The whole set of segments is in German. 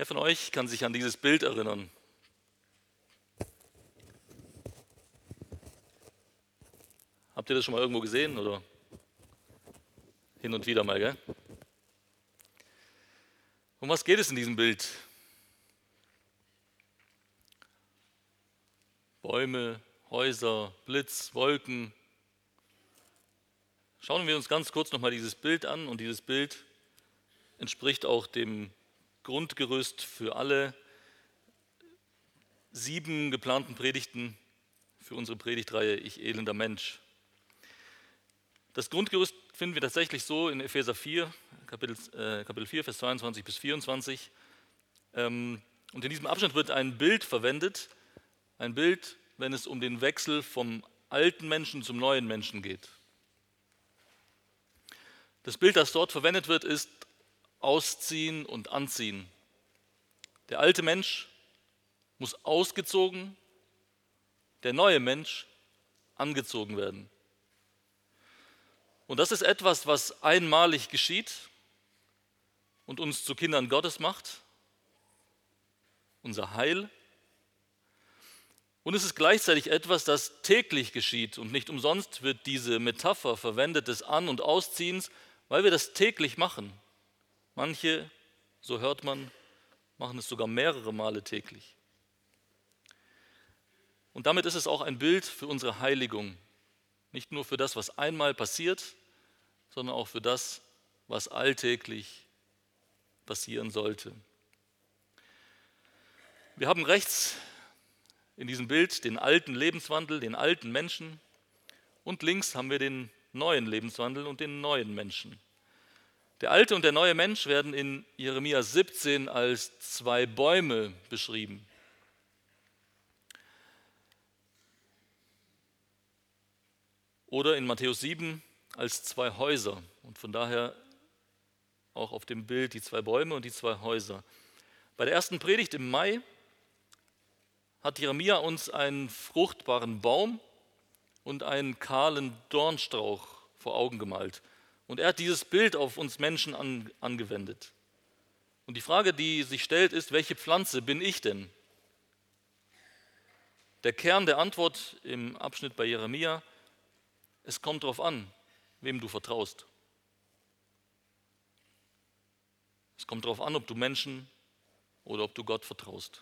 Wer von euch kann sich an dieses Bild erinnern? Habt ihr das schon mal irgendwo gesehen oder hin und wieder mal, gell? Um was geht es in diesem Bild? Bäume, Häuser, Blitz, Wolken. Schauen wir uns ganz kurz nochmal dieses Bild an und dieses Bild entspricht auch dem Grundgerüst für alle sieben geplanten Predigten für unsere Predigtreihe Ich elender Mensch. Das Grundgerüst finden wir tatsächlich so in Epheser 4, Kapitel, äh, Kapitel 4, Vers 22 bis 24. Ähm, und in diesem Abschnitt wird ein Bild verwendet, ein Bild, wenn es um den Wechsel vom alten Menschen zum neuen Menschen geht. Das Bild, das dort verwendet wird, ist Ausziehen und Anziehen. Der alte Mensch muss ausgezogen, der neue Mensch angezogen werden. Und das ist etwas, was einmalig geschieht und uns zu Kindern Gottes macht, unser Heil. Und es ist gleichzeitig etwas, das täglich geschieht. Und nicht umsonst wird diese Metapher verwendet des An- und Ausziehens, weil wir das täglich machen. Manche, so hört man, machen es sogar mehrere Male täglich. Und damit ist es auch ein Bild für unsere Heiligung. Nicht nur für das, was einmal passiert, sondern auch für das, was alltäglich passieren sollte. Wir haben rechts in diesem Bild den alten Lebenswandel, den alten Menschen und links haben wir den neuen Lebenswandel und den neuen Menschen. Der alte und der neue Mensch werden in Jeremia 17 als zwei Bäume beschrieben. Oder in Matthäus 7 als zwei Häuser und von daher auch auf dem Bild die zwei Bäume und die zwei Häuser. Bei der ersten Predigt im Mai hat Jeremia uns einen fruchtbaren Baum und einen kahlen Dornstrauch vor Augen gemalt. Und er hat dieses Bild auf uns Menschen an, angewendet. Und die Frage, die sich stellt, ist, welche Pflanze bin ich denn? Der Kern der Antwort im Abschnitt bei Jeremia, es kommt darauf an, wem du vertraust. Es kommt darauf an, ob du Menschen oder ob du Gott vertraust.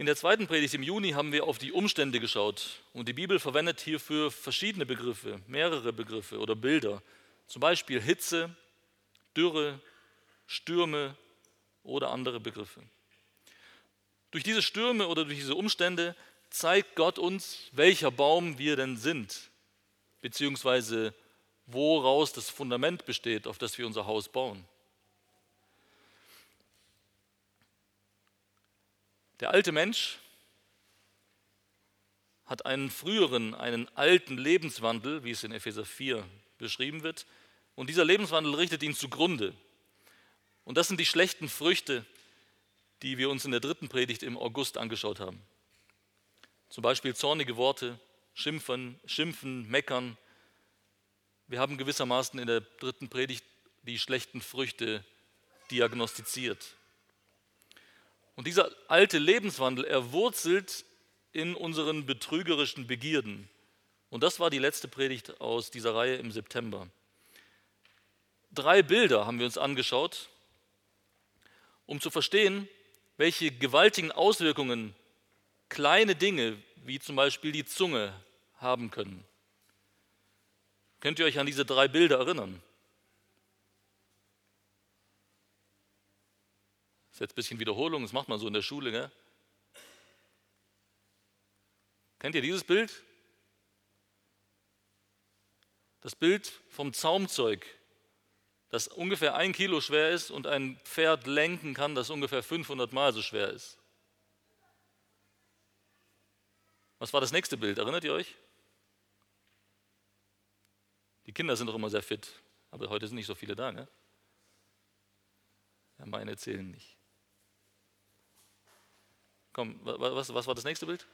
In der zweiten Predigt im Juni haben wir auf die Umstände geschaut und die Bibel verwendet hierfür verschiedene Begriffe, mehrere Begriffe oder Bilder, zum Beispiel Hitze, Dürre, Stürme oder andere Begriffe. Durch diese Stürme oder durch diese Umstände zeigt Gott uns, welcher Baum wir denn sind beziehungsweise woraus das Fundament besteht, auf das wir unser Haus bauen. Der alte Mensch hat einen früheren, einen alten Lebenswandel, wie es in Epheser 4 beschrieben wird, und dieser Lebenswandel richtet ihn zugrunde. Und das sind die schlechten Früchte, die wir uns in der dritten Predigt im August angeschaut haben. Zum Beispiel zornige Worte, Schimpfen, Schimpfen, Meckern. Wir haben gewissermaßen in der dritten Predigt die schlechten Früchte diagnostiziert. Und dieser alte Lebenswandel, er wurzelt in unseren betrügerischen Begierden. Und das war die letzte Predigt aus dieser Reihe im September. Drei Bilder haben wir uns angeschaut, um zu verstehen, welche gewaltigen Auswirkungen kleine Dinge wie zum Beispiel die Zunge haben können. Könnt ihr euch an diese drei Bilder erinnern? Ist jetzt ein bisschen Wiederholung, das macht man so in der Schule. Gell? Kennt ihr dieses Bild? Das Bild vom Zaumzeug, das ungefähr ein Kilo schwer ist und ein Pferd lenken kann, das ungefähr 500 Mal so schwer ist. Was war das nächste Bild? Erinnert ihr euch? Die Kinder sind doch immer sehr fit, aber heute sind nicht so viele da, ne? Ja, meine zählen nicht. Komm, was, was war das nächste Bild?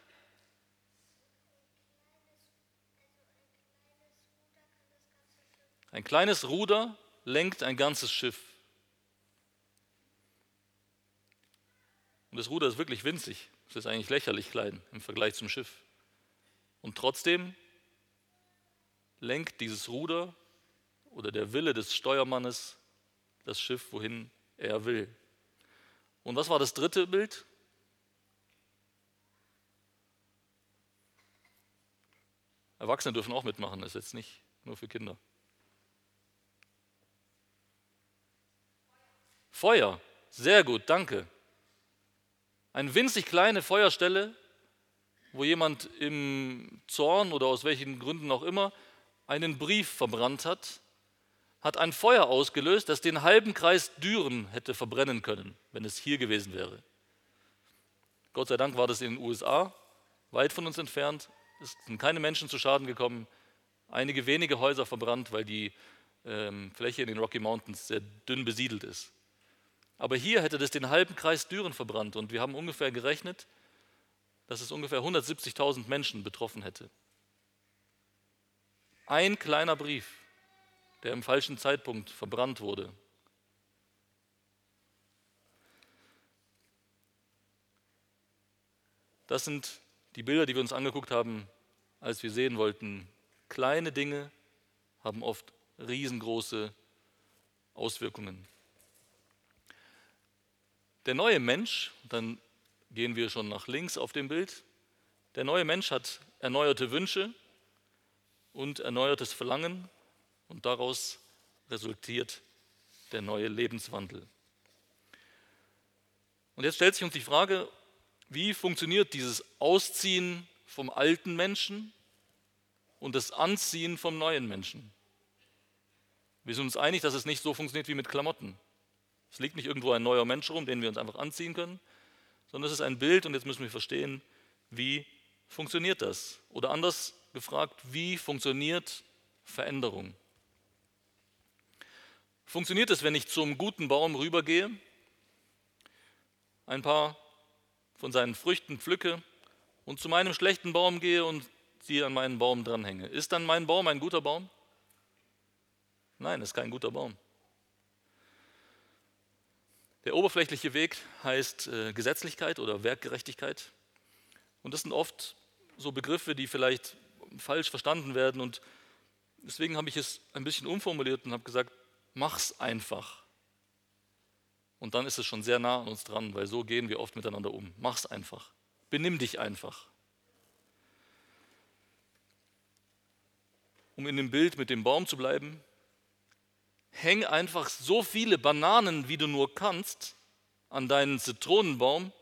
Ein kleines Ruder lenkt ein ganzes Schiff. Und das Ruder ist wirklich winzig. Es ist eigentlich lächerlich klein im Vergleich zum Schiff. Und trotzdem lenkt dieses Ruder oder der Wille des Steuermannes das Schiff, wohin er will. Und was war das dritte Bild? Erwachsene dürfen auch mitmachen, das ist jetzt nicht nur für Kinder. Feuer, sehr gut, danke. Eine winzig kleine Feuerstelle, wo jemand im Zorn oder aus welchen Gründen auch immer einen Brief verbrannt hat, hat ein Feuer ausgelöst, das den halben Kreis Düren hätte verbrennen können, wenn es hier gewesen wäre. Gott sei Dank war das in den USA, weit von uns entfernt. Es sind keine Menschen zu Schaden gekommen, einige wenige Häuser verbrannt, weil die ähm, Fläche in den Rocky Mountains sehr dünn besiedelt ist. Aber hier hätte das den halben Kreis Düren verbrannt und wir haben ungefähr gerechnet, dass es ungefähr 170.000 Menschen betroffen hätte. Ein kleiner Brief, der im falschen Zeitpunkt verbrannt wurde. Das sind die Bilder, die wir uns angeguckt haben, als wir sehen wollten, kleine Dinge haben oft riesengroße Auswirkungen. Der neue Mensch, dann gehen wir schon nach links auf dem Bild, der neue Mensch hat erneuerte Wünsche und erneuertes Verlangen und daraus resultiert der neue Lebenswandel. Und jetzt stellt sich uns die Frage, wie funktioniert dieses Ausziehen vom alten Menschen und das Anziehen vom neuen Menschen? Wir sind uns einig, dass es nicht so funktioniert wie mit Klamotten. Es liegt nicht irgendwo ein neuer Mensch rum, den wir uns einfach anziehen können, sondern es ist ein Bild und jetzt müssen wir verstehen, wie funktioniert das? Oder anders gefragt, wie funktioniert Veränderung? Funktioniert es, wenn ich zum guten Baum rübergehe, ein paar von seinen Früchten pflücke und zu meinem schlechten Baum gehe und sie an meinen Baum dranhänge? Ist dann mein Baum ein guter Baum? Nein, ist kein guter Baum. Der oberflächliche Weg heißt äh, Gesetzlichkeit oder Werkgerechtigkeit. Und das sind oft so Begriffe, die vielleicht falsch verstanden werden. Und deswegen habe ich es ein bisschen umformuliert und habe gesagt, mach's einfach. Und dann ist es schon sehr nah an uns dran, weil so gehen wir oft miteinander um. Mach's einfach. Benimm dich einfach. Um in dem Bild mit dem Baum zu bleiben, häng einfach so viele Bananen, wie du nur kannst, an deinen Zitronenbaum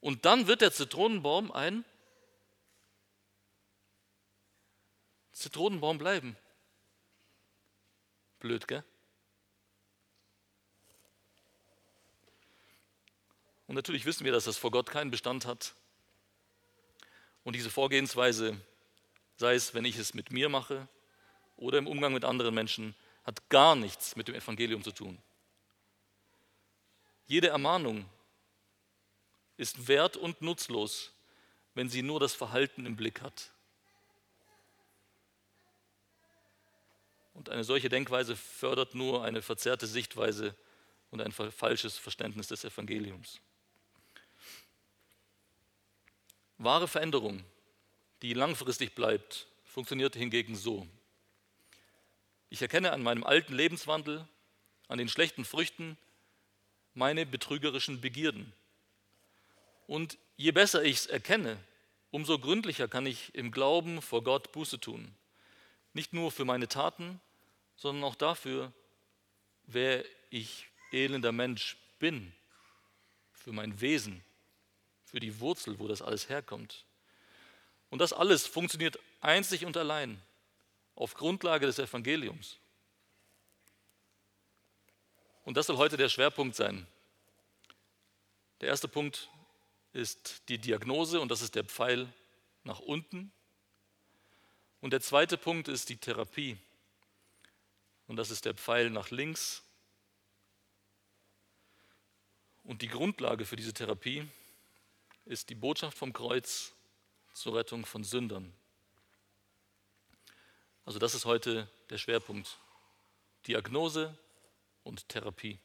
und dann wird der Zitronenbaum ein Zitronenbaum bleiben. Blöd, gell? Und natürlich wissen wir, dass das vor Gott keinen Bestand hat. Und diese Vorgehensweise, sei es, wenn ich es mit mir mache oder im Umgang mit anderen Menschen, hat gar nichts mit dem Evangelium zu tun. Jede Ermahnung ist wert und nutzlos, wenn sie nur das Verhalten im Blick hat. Und eine solche Denkweise fördert nur eine verzerrte Sichtweise und ein falsches Verständnis des Evangeliums. Wahre Veränderung, die langfristig bleibt, funktioniert hingegen so. Ich erkenne an meinem alten Lebenswandel, an den schlechten Früchten meine betrügerischen Begierden. Und je besser ich es erkenne, umso gründlicher kann ich im Glauben vor Gott Buße tun. Nicht nur für meine Taten, sondern auch dafür, wer ich elender Mensch bin, für mein Wesen, für die Wurzel, wo das alles herkommt. Und das alles funktioniert einzig und allein auf Grundlage des Evangeliums. Und das soll heute der Schwerpunkt sein. Der erste Punkt ist die Diagnose und das ist der Pfeil nach unten. Und der zweite Punkt ist die Therapie und das ist der Pfeil nach links. Und die Grundlage für diese Therapie ist die Botschaft vom Kreuz zur Rettung von Sündern. Also das ist heute der Schwerpunkt. Diagnose und Therapie.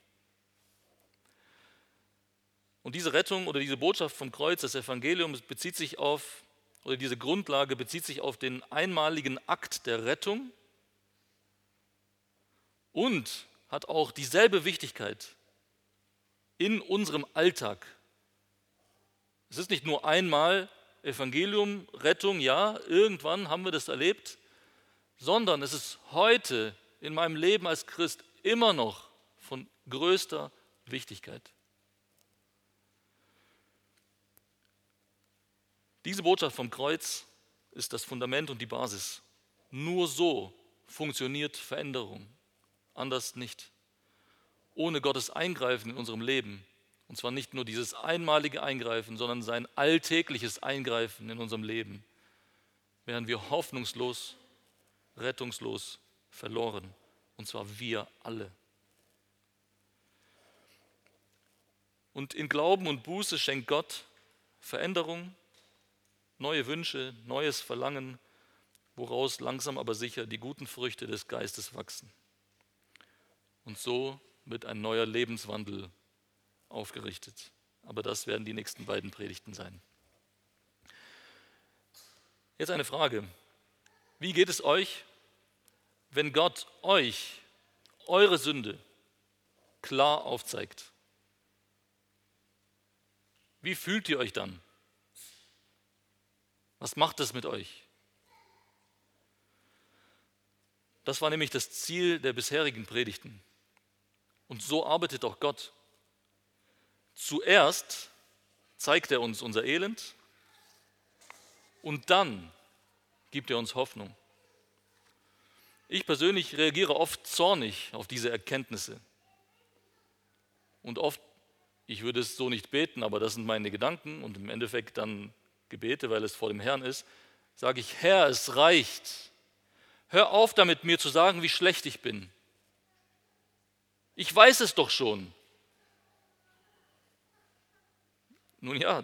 Und diese Rettung oder diese Botschaft vom Kreuz, das Evangelium, bezieht sich auf, oder diese Grundlage bezieht sich auf den einmaligen Akt der Rettung und hat auch dieselbe Wichtigkeit in unserem Alltag. Es ist nicht nur einmal Evangelium, Rettung, ja, irgendwann haben wir das erlebt, sondern es ist heute in meinem Leben als Christ immer noch von größter Wichtigkeit. Diese Botschaft vom Kreuz ist das Fundament und die Basis. Nur so funktioniert Veränderung, anders nicht. Ohne Gottes Eingreifen in unserem Leben, und zwar nicht nur dieses einmalige Eingreifen, sondern sein alltägliches Eingreifen in unserem Leben, wären wir hoffnungslos, rettungslos verloren, und zwar wir alle. Und in Glauben und Buße schenkt Gott Veränderung, neue Wünsche, neues Verlangen, woraus langsam aber sicher die guten Früchte des Geistes wachsen. Und so wird ein neuer Lebenswandel aufgerichtet. Aber das werden die nächsten beiden Predigten sein. Jetzt eine Frage. Wie geht es euch, wenn Gott euch eure Sünde klar aufzeigt? Wie fühlt ihr euch dann? Was macht es mit euch? Das war nämlich das Ziel der bisherigen Predigten. Und so arbeitet auch Gott. Zuerst zeigt er uns unser Elend und dann gibt er uns Hoffnung. Ich persönlich reagiere oft zornig auf diese Erkenntnisse und oft ich würde es so nicht beten, aber das sind meine Gedanken und im Endeffekt dann Gebete, weil es vor dem Herrn ist, sage ich, Herr, es reicht. Hör auf damit, mir zu sagen, wie schlecht ich bin. Ich weiß es doch schon. Nun ja,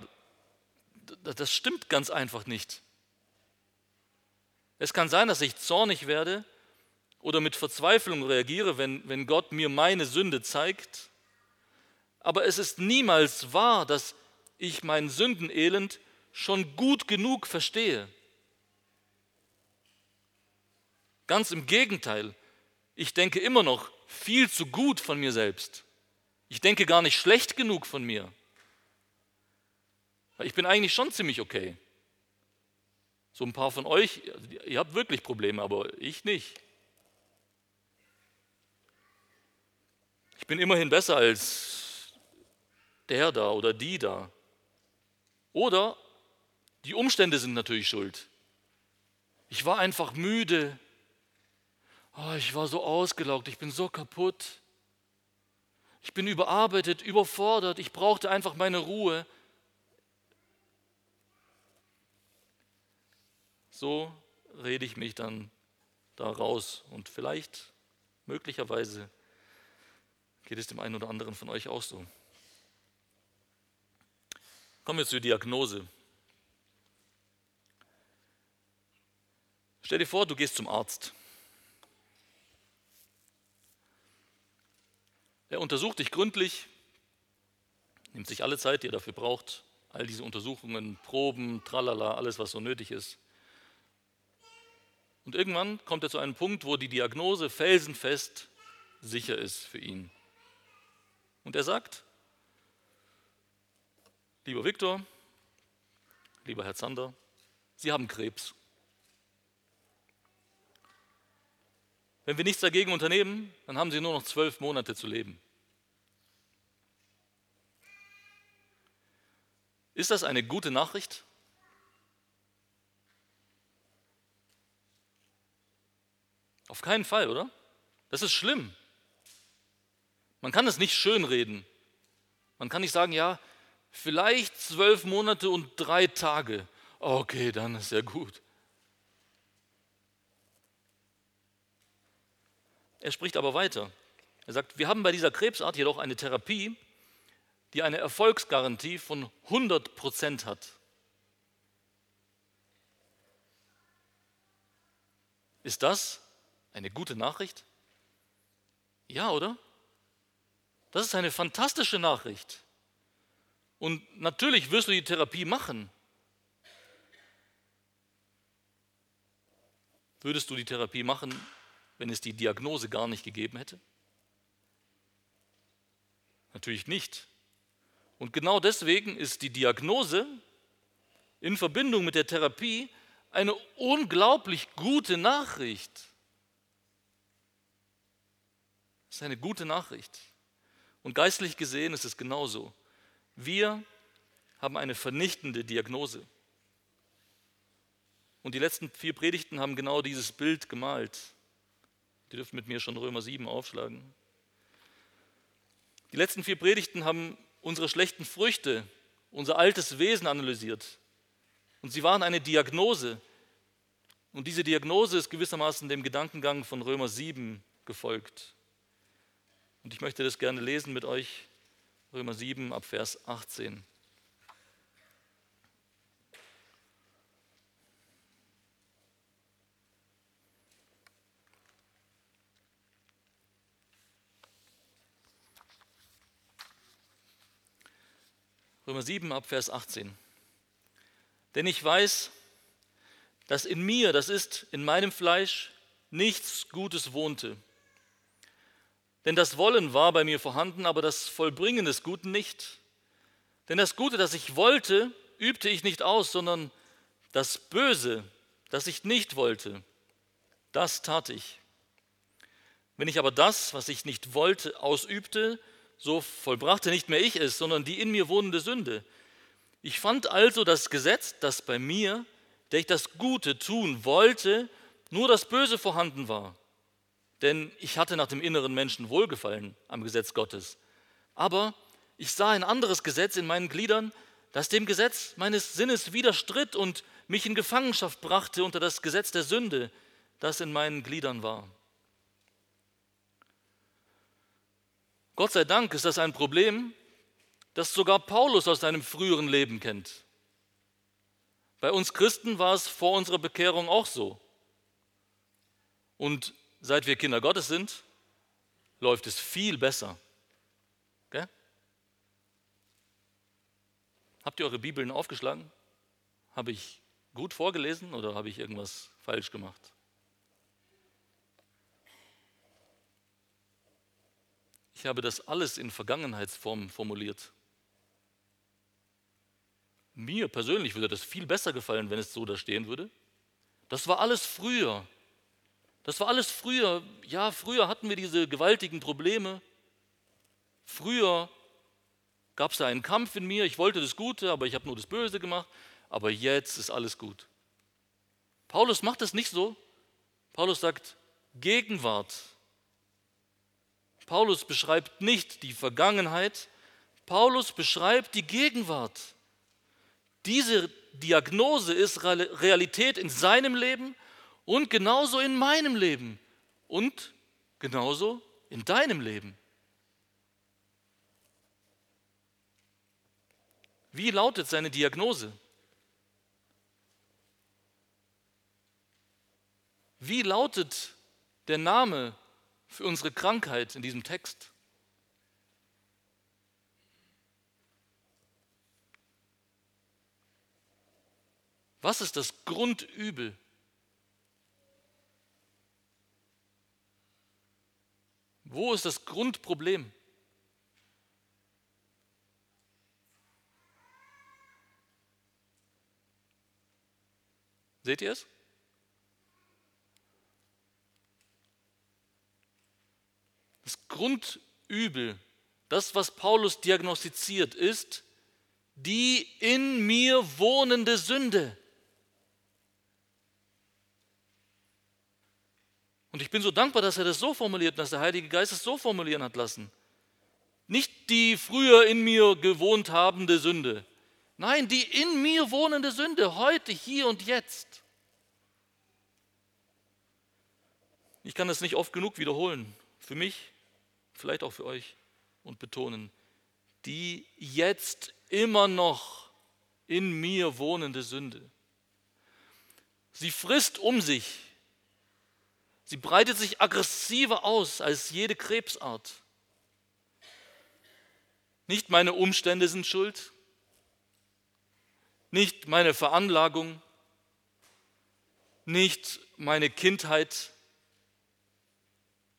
das stimmt ganz einfach nicht. Es kann sein, dass ich zornig werde oder mit Verzweiflung reagiere, wenn, wenn Gott mir meine Sünde zeigt aber es ist niemals wahr, dass ich mein Sündenelend schon gut genug verstehe. Ganz im Gegenteil, ich denke immer noch viel zu gut von mir selbst. Ich denke gar nicht schlecht genug von mir. Ich bin eigentlich schon ziemlich okay. So ein paar von euch, ihr habt wirklich Probleme, aber ich nicht. Ich bin immerhin besser als der da oder die da. Oder die Umstände sind natürlich schuld. Ich war einfach müde. Oh, ich war so ausgelaugt, ich bin so kaputt. Ich bin überarbeitet, überfordert, ich brauchte einfach meine Ruhe. So rede ich mich dann da raus und vielleicht, möglicherweise, geht es dem einen oder anderen von euch auch so. Kommen wir zur Diagnose. Stell dir vor, du gehst zum Arzt. Er untersucht dich gründlich, nimmt sich alle Zeit, die er dafür braucht, all diese Untersuchungen, Proben, tralala, alles, was so nötig ist. Und irgendwann kommt er zu einem Punkt, wo die Diagnose felsenfest sicher ist für ihn. Und er sagt, Lieber Viktor, lieber Herr Zander, Sie haben Krebs. Wenn wir nichts dagegen unternehmen, dann haben Sie nur noch zwölf Monate zu leben. Ist das eine gute Nachricht? Auf keinen Fall, oder? Das ist schlimm. Man kann es nicht schönreden. Man kann nicht sagen, ja, Vielleicht zwölf Monate und drei Tage. Okay, dann ist ja gut. Er spricht aber weiter. Er sagt, wir haben bei dieser Krebsart jedoch eine Therapie, die eine Erfolgsgarantie von 100 Prozent hat. Ist das eine gute Nachricht? Ja, oder? Das ist eine fantastische Nachricht. Und natürlich wirst du die Therapie machen. Würdest du die Therapie machen, wenn es die Diagnose gar nicht gegeben hätte? Natürlich nicht. Und genau deswegen ist die Diagnose in Verbindung mit der Therapie eine unglaublich gute Nachricht. Das ist eine gute Nachricht. Und geistlich gesehen ist es genauso. Wir haben eine vernichtende Diagnose. Und die letzten vier Predigten haben genau dieses Bild gemalt. Die dürfen mit mir schon Römer 7 aufschlagen. Die letzten vier Predigten haben unsere schlechten Früchte, unser altes Wesen analysiert. Und sie waren eine Diagnose. Und diese Diagnose ist gewissermaßen dem Gedankengang von Römer 7 gefolgt. Und ich möchte das gerne lesen mit euch, Römer 7 ab Vers 18. Römer 7 ab Vers 18. Denn ich weiß, dass in mir, das ist in meinem Fleisch, nichts Gutes wohnte. Denn das Wollen war bei mir vorhanden, aber das Vollbringen des Guten nicht. Denn das Gute, das ich wollte, übte ich nicht aus, sondern das Böse, das ich nicht wollte, das tat ich. Wenn ich aber das, was ich nicht wollte, ausübte, so vollbrachte nicht mehr ich es, sondern die in mir wohnende Sünde. Ich fand also das Gesetz, das bei mir, der ich das Gute tun wollte, nur das Böse vorhanden war. Denn ich hatte nach dem inneren Menschen Wohlgefallen am Gesetz Gottes. Aber ich sah ein anderes Gesetz in meinen Gliedern, das dem Gesetz meines Sinnes widerstritt und mich in Gefangenschaft brachte unter das Gesetz der Sünde, das in meinen Gliedern war. Gott sei Dank ist das ein Problem, das sogar Paulus aus seinem früheren Leben kennt. Bei uns Christen war es vor unserer Bekehrung auch so. Und seit wir Kinder Gottes sind, läuft es viel besser. Gell? Habt ihr eure Bibeln aufgeschlagen? Habe ich gut vorgelesen oder habe ich irgendwas falsch gemacht? Ich habe das alles in Vergangenheitsform formuliert. Mir persönlich würde das viel besser gefallen, wenn es so da stehen würde. Das war alles früher. Das war alles früher. Ja, früher hatten wir diese gewaltigen Probleme. Früher gab es da einen Kampf in mir. Ich wollte das Gute, aber ich habe nur das Böse gemacht. Aber jetzt ist alles gut. Paulus macht es nicht so. Paulus sagt Gegenwart. Paulus beschreibt nicht die Vergangenheit, Paulus beschreibt die Gegenwart. Diese Diagnose ist Realität in seinem Leben und genauso in meinem Leben und genauso in deinem Leben. Wie lautet seine Diagnose? Wie lautet der Name für unsere Krankheit in diesem Text. Was ist das Grundübel? Wo ist das Grundproblem? Seht ihr es? Das Grundübel, das, was Paulus diagnostiziert, ist die in mir wohnende Sünde. Und ich bin so dankbar, dass er das so formuliert, dass der Heilige Geist es so formulieren hat lassen. Nicht die früher in mir gewohnt habende Sünde. Nein, die in mir wohnende Sünde, heute, hier und jetzt. Ich kann das nicht oft genug wiederholen. Für mich vielleicht auch für euch und betonen, die jetzt immer noch in mir wohnende Sünde. Sie frisst um sich. Sie breitet sich aggressiver aus als jede Krebsart. Nicht meine Umstände sind schuld, nicht meine Veranlagung, nicht meine Kindheit,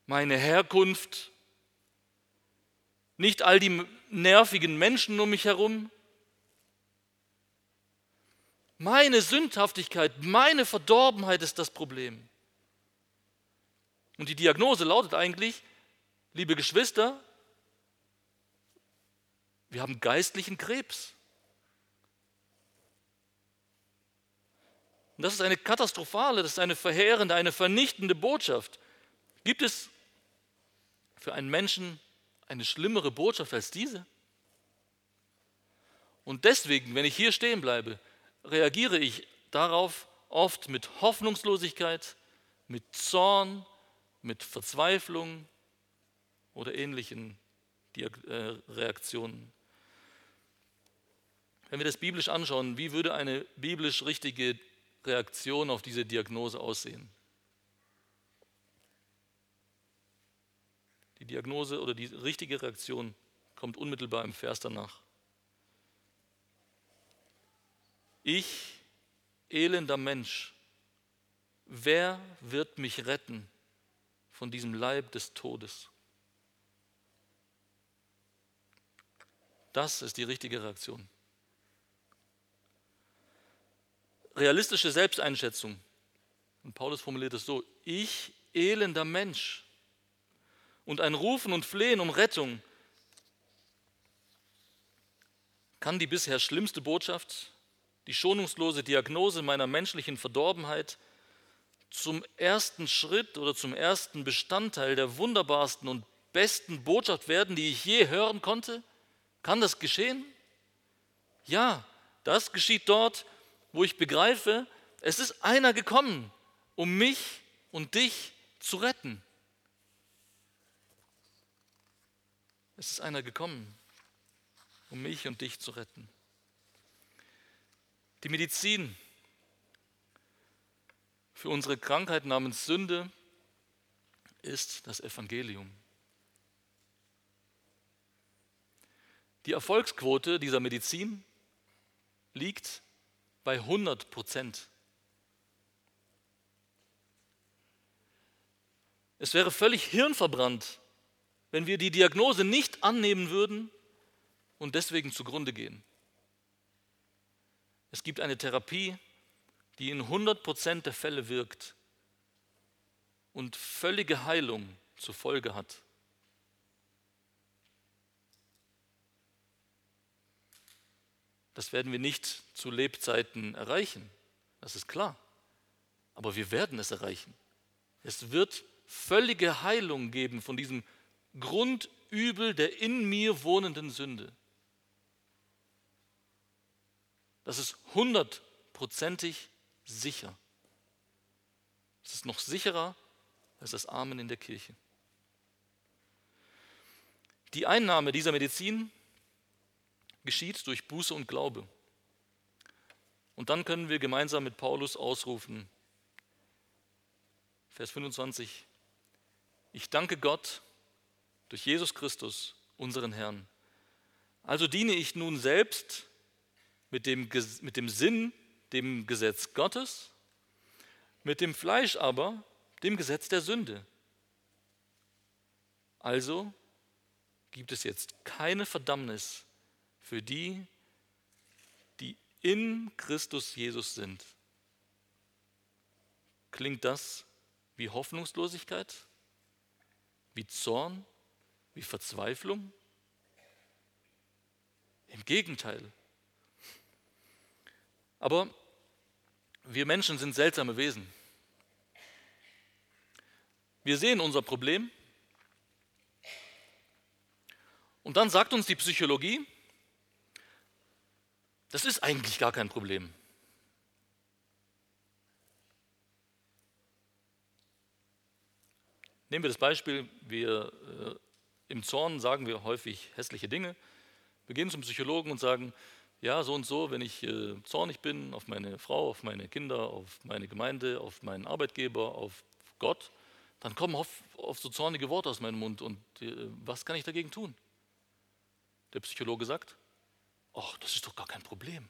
meine Herkunft, nicht all die nervigen Menschen um mich herum. Meine Sündhaftigkeit, meine Verdorbenheit ist das Problem. Und die Diagnose lautet eigentlich, liebe Geschwister, wir haben geistlichen Krebs. Und das ist eine katastrophale, das ist eine verheerende, eine vernichtende Botschaft. Gibt es für einen Menschen eine schlimmere Botschaft als diese? Und deswegen, wenn ich hier stehen bleibe, reagiere ich darauf oft mit Hoffnungslosigkeit, mit Zorn, mit Verzweiflung oder ähnlichen äh, Reaktionen. Wenn wir das biblisch anschauen, wie würde eine biblisch richtige Reaktion auf diese Diagnose aussehen? Die Diagnose oder die richtige Reaktion kommt unmittelbar im Vers danach. Ich, elender Mensch, wer wird mich retten von diesem Leib des Todes? Das ist die richtige Reaktion. Realistische Selbsteinschätzung. Und Paulus formuliert es so, ich elender Mensch. Und ein Rufen und Flehen um Rettung kann die bisher schlimmste Botschaft, die schonungslose Diagnose meiner menschlichen Verdorbenheit zum ersten Schritt oder zum ersten Bestandteil der wunderbarsten und besten Botschaft werden, die ich je hören konnte? Kann das geschehen? Ja, das geschieht dort, wo ich begreife, es ist einer gekommen, um mich und dich zu retten. Es ist einer gekommen, um mich und dich zu retten. Die Medizin für unsere Krankheit namens Sünde ist das Evangelium. Die Erfolgsquote dieser Medizin liegt bei 100 Prozent. Es wäre völlig hirnverbrannt, wenn wir die Diagnose nicht annehmen würden und deswegen zugrunde gehen. Es gibt eine Therapie, die in 100 Prozent der Fälle wirkt und völlige Heilung zur Folge hat. Das werden wir nicht zu Lebzeiten erreichen, das ist klar. Aber wir werden es erreichen. Es wird völlige Heilung geben von diesem Grundübel der in mir wohnenden Sünde. Das ist hundertprozentig sicher. Es ist noch sicherer als das Amen in der Kirche. Die Einnahme dieser Medizin geschieht durch Buße und Glaube. Und dann können wir gemeinsam mit Paulus ausrufen, Vers 25, ich danke Gott durch Jesus Christus, unseren Herrn. Also diene ich nun selbst mit dem, mit dem Sinn, dem Gesetz Gottes, mit dem Fleisch aber, dem Gesetz der Sünde. Also gibt es jetzt keine Verdammnis für die, die in Christus Jesus sind. Klingt das wie Hoffnungslosigkeit, wie Zorn, wie Verzweiflung? Im Gegenteil. Aber wir Menschen sind seltsame Wesen. Wir sehen unser Problem und dann sagt uns die Psychologie, das ist eigentlich gar kein Problem. Nehmen wir das Beispiel, wir, äh, im Zorn sagen wir häufig hässliche Dinge. Wir gehen zum Psychologen und sagen, ja, so und so, wenn ich äh, zornig bin auf meine Frau, auf meine Kinder, auf meine Gemeinde, auf meinen Arbeitgeber, auf Gott, dann kommen oft, oft so zornige Worte aus meinem Mund. Und äh, was kann ich dagegen tun? Der Psychologe sagt, ach, das ist doch gar kein Problem.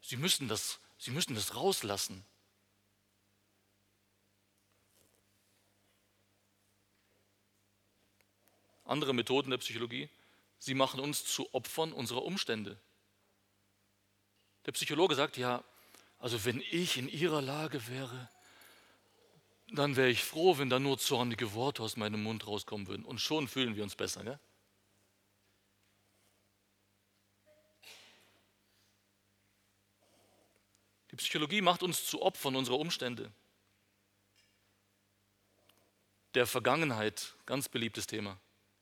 Sie müssen das, Sie müssen das rauslassen. Andere Methoden der Psychologie, sie machen uns zu Opfern unserer Umstände. Der Psychologe sagt, ja, also wenn ich in ihrer Lage wäre, dann wäre ich froh, wenn da nur zornige Worte aus meinem Mund rauskommen würden. Und schon fühlen wir uns besser. Gell? Die Psychologie macht uns zu Opfern unserer Umstände. Der Vergangenheit, ganz beliebtes Thema.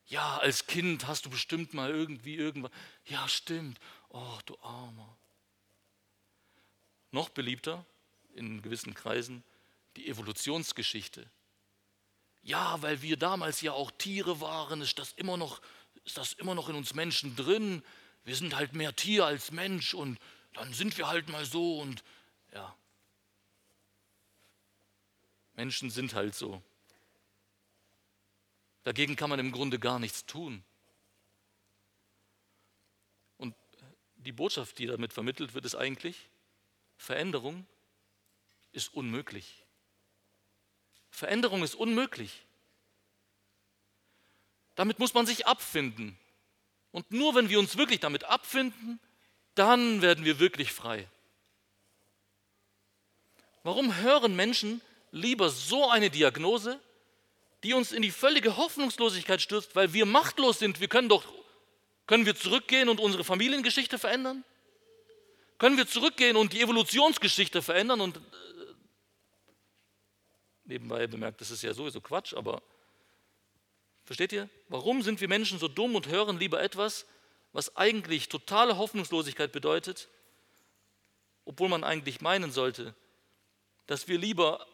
Ja, als Kind hast du bestimmt mal irgendwie irgendwann. Ja, stimmt. Oh, du Armer. Noch beliebter in gewissen Kreisen die Evolutionsgeschichte. Ja, weil wir damals ja auch Tiere waren, ist das immer noch, ist das immer noch in uns Menschen drin. Wir sind halt mehr Tier als Mensch und dann sind wir halt mal so und ja. Menschen sind halt so. Dagegen kann man im Grunde gar nichts tun. Und die Botschaft, die damit vermittelt wird, ist eigentlich, Veränderung ist unmöglich. Veränderung ist unmöglich. Damit muss man sich abfinden. Und nur wenn wir uns wirklich damit abfinden, dann werden wir wirklich frei. Warum hören Menschen lieber so eine Diagnose, die uns in die völlige Hoffnungslosigkeit stürzt, weil wir machtlos sind? Wir können doch, können wir zurückgehen und unsere Familiengeschichte verändern? Können wir zurückgehen und die Evolutionsgeschichte verändern? Und äh, nebenbei bemerkt, das ist ja sowieso Quatsch, aber versteht ihr? Warum sind wir Menschen so dumm und hören lieber etwas, was eigentlich totale Hoffnungslosigkeit bedeutet, obwohl man eigentlich meinen sollte, dass wir lieber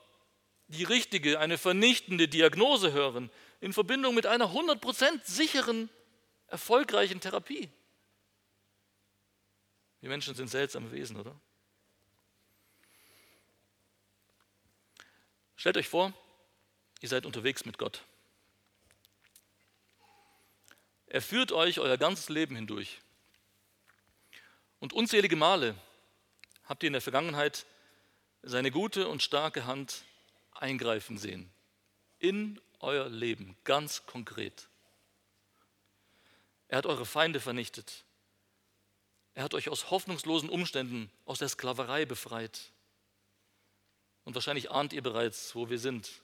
die richtige, eine vernichtende Diagnose hören, in Verbindung mit einer 100% sicheren, erfolgreichen Therapie. Wir Menschen sind seltsame Wesen, oder? Stellt euch vor, ihr seid unterwegs mit Gott. Er führt euch euer ganzes Leben hindurch. Und unzählige Male habt ihr in der Vergangenheit seine gute und starke Hand eingreifen sehen. In euer Leben, ganz konkret. Er hat eure Feinde vernichtet. Er hat euch aus hoffnungslosen Umständen, aus der Sklaverei befreit. Und wahrscheinlich ahnt ihr bereits, wo wir sind.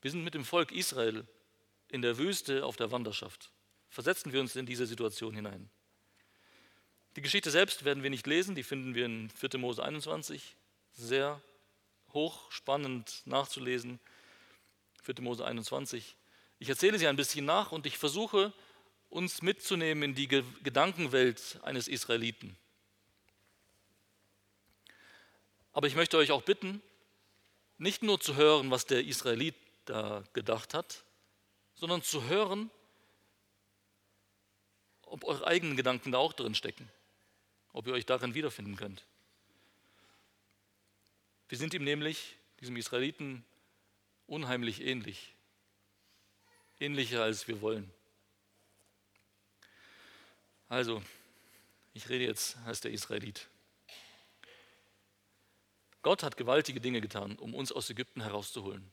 Wir sind mit dem Volk Israel in der Wüste auf der Wanderschaft. Versetzen wir uns in diese Situation hinein. Die Geschichte selbst werden wir nicht lesen, die finden wir in 4. Mose 21 sehr hochspannend nachzulesen. 4. Mose 21. Ich erzähle sie ein bisschen nach und ich versuche, uns mitzunehmen in die Gedankenwelt eines Israeliten. Aber ich möchte euch auch bitten, nicht nur zu hören, was der Israelit da gedacht hat, sondern zu hören, ob eure eigenen Gedanken da auch drin stecken, ob ihr euch darin wiederfinden könnt. Wir sind ihm nämlich, diesem Israeliten, unheimlich ähnlich. Ähnlicher als wir wollen. Also, ich rede jetzt als der Israelit. Gott hat gewaltige Dinge getan, um uns aus Ägypten herauszuholen.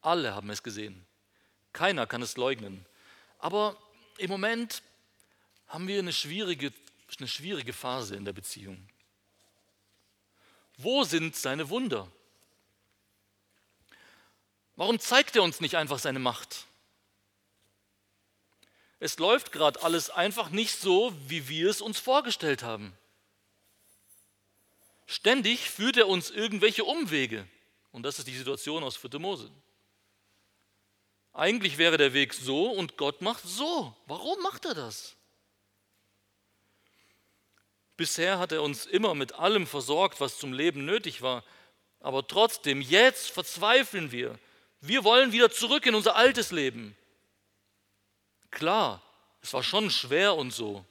Alle haben es gesehen. Keiner kann es leugnen. Aber im Moment haben wir eine schwierige, eine schwierige Phase in der Beziehung. Wo sind seine Wunder? Warum zeigt er uns nicht einfach seine Macht? Es läuft gerade alles einfach nicht so, wie wir es uns vorgestellt haben. Ständig führt er uns irgendwelche Umwege. Und das ist die Situation aus 4. Mose. Eigentlich wäre der Weg so und Gott macht so. Warum macht er das? Bisher hat er uns immer mit allem versorgt, was zum Leben nötig war. Aber trotzdem, jetzt verzweifeln wir. Wir wollen wieder zurück in unser altes Leben. Klar, es war schon schwer und so.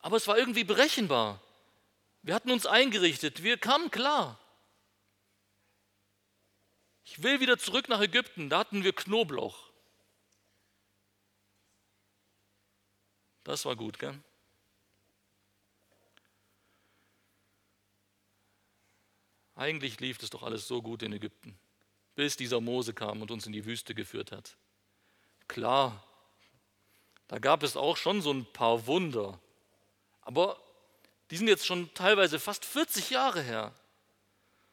Aber es war irgendwie berechenbar. Wir hatten uns eingerichtet, wir kamen klar. Ich will wieder zurück nach Ägypten, da hatten wir Knoblauch. Das war gut, gell? Eigentlich lief es doch alles so gut in Ägypten, bis dieser Mose kam und uns in die Wüste geführt hat. Klar, da gab es auch schon so ein paar Wunder, aber die sind jetzt schon teilweise fast 40 Jahre her.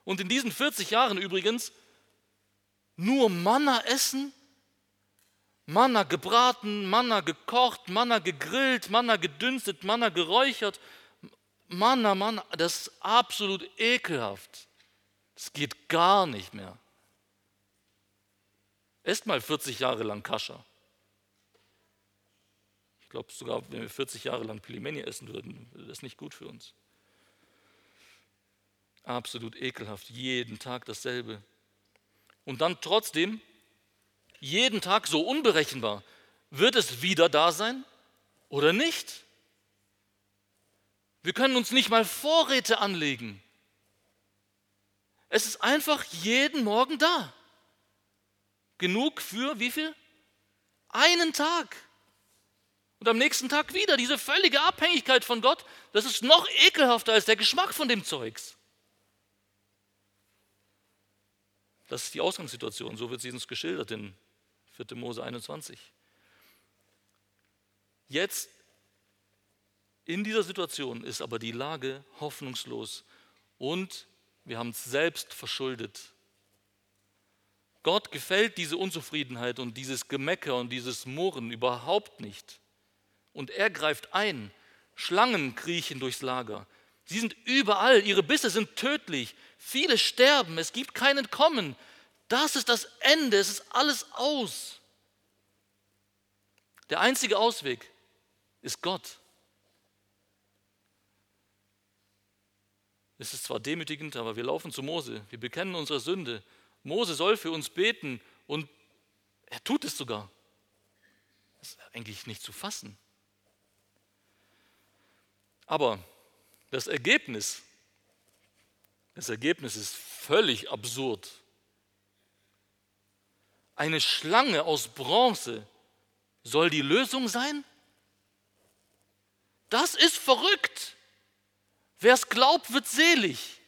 Und in diesen 40 Jahren übrigens nur Manna essen, Manna gebraten, Manna gekocht, Manna gegrillt, Manna gedünstet, Manna geräuchert. Manna, Manna, das ist absolut ekelhaft. Das geht gar nicht mehr. Esst mal 40 Jahre lang Kascha. Ich glaube sogar, wenn wir 40 Jahre lang Pilimeni essen würden, wäre das nicht gut für uns. Absolut ekelhaft, jeden Tag dasselbe. Und dann trotzdem, jeden Tag so unberechenbar. Wird es wieder da sein oder nicht? Wir können uns nicht mal Vorräte anlegen. Es ist einfach jeden Morgen da. Genug für wie viel? Einen Tag. Und am nächsten Tag wieder diese völlige Abhängigkeit von Gott, das ist noch ekelhafter als der Geschmack von dem Zeugs. Das ist die Ausgangssituation, so wird sie uns geschildert in 4. Mose 21. Jetzt in dieser Situation ist aber die Lage hoffnungslos und wir haben es selbst verschuldet. Gott gefällt diese Unzufriedenheit und dieses Gemecker und dieses Murren überhaupt nicht. Und er greift ein. Schlangen kriechen durchs Lager. Sie sind überall, ihre Bisse sind tödlich. Viele sterben, es gibt kein Entkommen. Das ist das Ende, es ist alles aus. Der einzige Ausweg ist Gott. Es ist zwar demütigend, aber wir laufen zu Mose, wir bekennen unsere Sünde. Mose soll für uns beten und er tut es sogar. Das ist eigentlich nicht zu fassen. Aber das Ergebnis, das Ergebnis ist völlig absurd. Eine Schlange aus Bronze soll die Lösung sein? Das ist verrückt. Wer es glaubt, wird selig.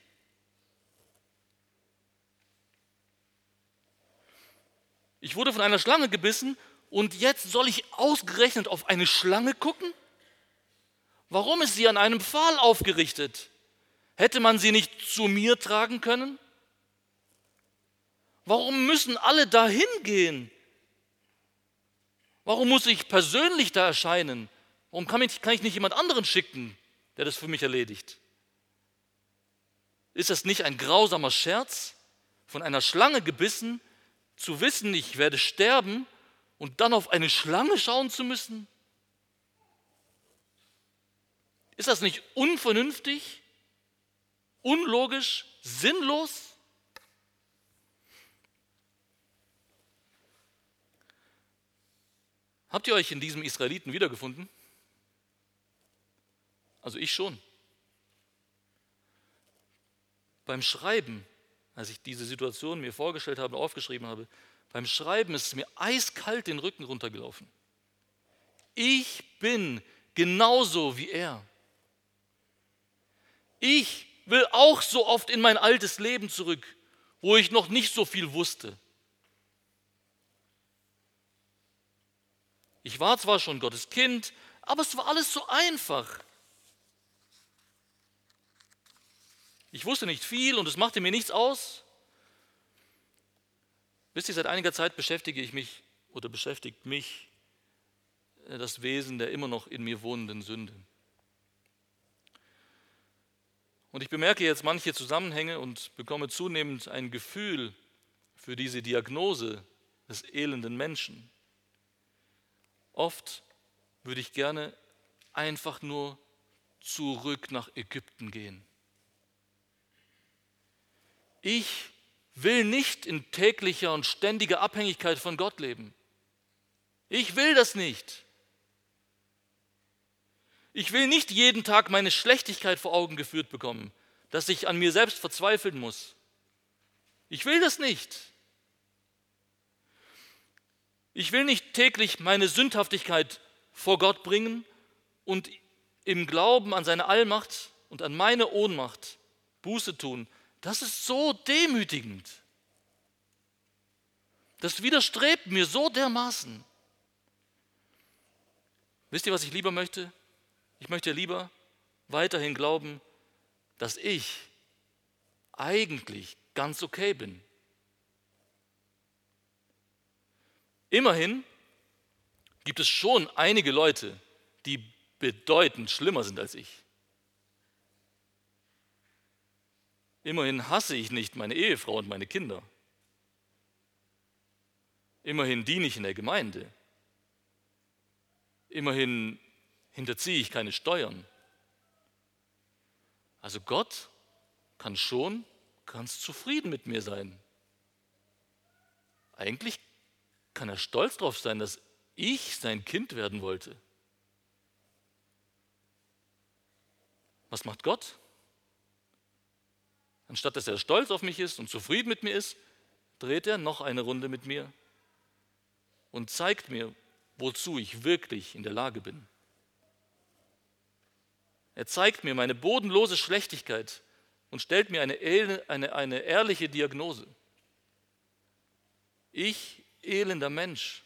Ich wurde von einer Schlange gebissen und jetzt soll ich ausgerechnet auf eine Schlange gucken? Warum ist sie an einem Pfahl aufgerichtet? Hätte man sie nicht zu mir tragen können? Warum müssen alle dahin gehen? Warum muss ich persönlich da erscheinen? Warum kann ich, kann ich nicht jemand anderen schicken, der das für mich erledigt? Ist das nicht ein grausamer Scherz, von einer Schlange gebissen, zu wissen, ich werde sterben und dann auf eine Schlange schauen zu müssen? Ist das nicht unvernünftig, unlogisch, sinnlos? Habt ihr euch in diesem Israeliten wiedergefunden? Also ich schon. Beim Schreiben, als ich diese Situation mir vorgestellt habe und aufgeschrieben habe, beim Schreiben ist es mir eiskalt den Rücken runtergelaufen. Ich bin genauso wie er. Ich will auch so oft in mein altes Leben zurück, wo ich noch nicht so viel wusste. Ich war zwar schon Gottes Kind, aber es war alles so einfach. Ich wusste nicht viel und es machte mir nichts aus. Wisst ihr, seit einiger Zeit beschäftige ich mich oder beschäftigt mich äh, das Wesen der immer noch in mir wohnenden Sünde. Und ich bemerke jetzt manche Zusammenhänge und bekomme zunehmend ein Gefühl für diese Diagnose des elenden Menschen. Oft würde ich gerne einfach nur zurück nach Ägypten gehen. Ich will nicht in täglicher und ständiger Abhängigkeit von Gott leben. Ich will das nicht. Ich will nicht jeden Tag meine Schlechtigkeit vor Augen geführt bekommen, dass ich an mir selbst verzweifeln muss. Ich will das nicht. Ich will nicht täglich meine Sündhaftigkeit vor Gott bringen und im Glauben an seine Allmacht und an meine Ohnmacht Buße tun, Das ist so demütigend. Das widerstrebt mir so dermaßen. Wisst ihr, was ich lieber möchte? Ich möchte lieber weiterhin glauben, dass ich eigentlich ganz okay bin. Immerhin gibt es schon einige Leute, die bedeutend schlimmer sind als ich. Immerhin hasse ich nicht meine Ehefrau und meine Kinder. Immerhin diene ich in der Gemeinde. Immerhin hinterziehe ich keine Steuern. Also Gott kann schon ganz zufrieden mit mir sein. Eigentlich kann er stolz darauf sein, dass ich sein Kind werden wollte. Was macht Gott? Anstatt dass er stolz auf mich ist und zufrieden mit mir ist, dreht er noch eine Runde mit mir und zeigt mir, wozu ich wirklich in der Lage bin. Er zeigt mir meine bodenlose Schlechtigkeit und stellt mir eine, eine, eine ehrliche Diagnose. Ich, elender Mensch.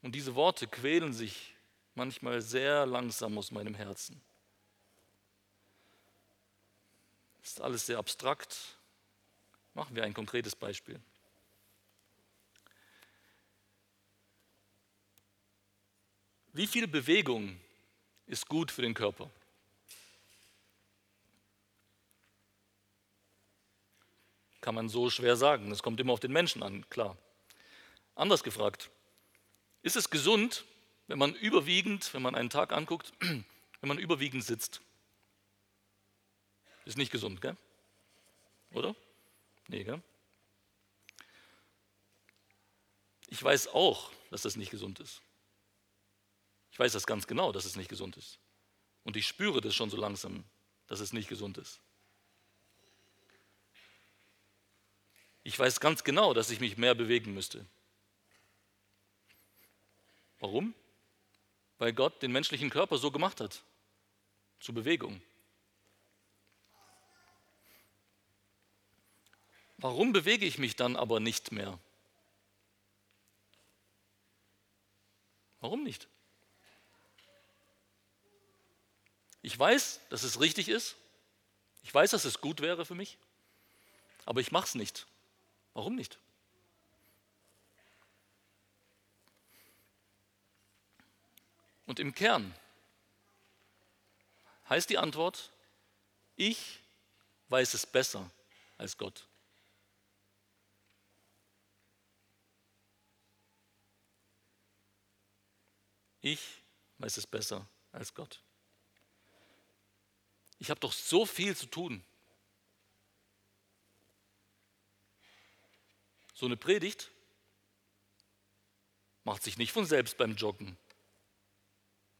Und diese Worte quälen sich manchmal sehr langsam aus meinem Herzen. Ist alles sehr abstrakt. Machen wir ein konkretes Beispiel. Wie viel Bewegung ist gut für den Körper? Kann man so schwer sagen. Das kommt immer auf den Menschen an, klar. Anders gefragt, ist es gesund, wenn man überwiegend, wenn man einen Tag anguckt, wenn man überwiegend sitzt? Ist nicht gesund, gell? Oder? Nee, gell? Ich weiß auch, dass das nicht gesund ist. Ich weiß das ganz genau, dass es nicht gesund ist. Und ich spüre das schon so langsam, dass es nicht gesund ist. Ich weiß ganz genau, dass ich mich mehr bewegen müsste. Warum? Weil Gott den menschlichen Körper so gemacht hat, zur Bewegung. Warum bewege ich mich dann aber nicht mehr? Warum nicht? Ich weiß, dass es richtig ist. Ich weiß, dass es gut wäre für mich. Aber ich mache es nicht. Warum nicht? Und im Kern heißt die Antwort, ich weiß es besser als Gott. Ich weiß es besser als Gott. Ich habe doch so viel zu tun. So eine Predigt macht sich nicht von selbst beim Joggen.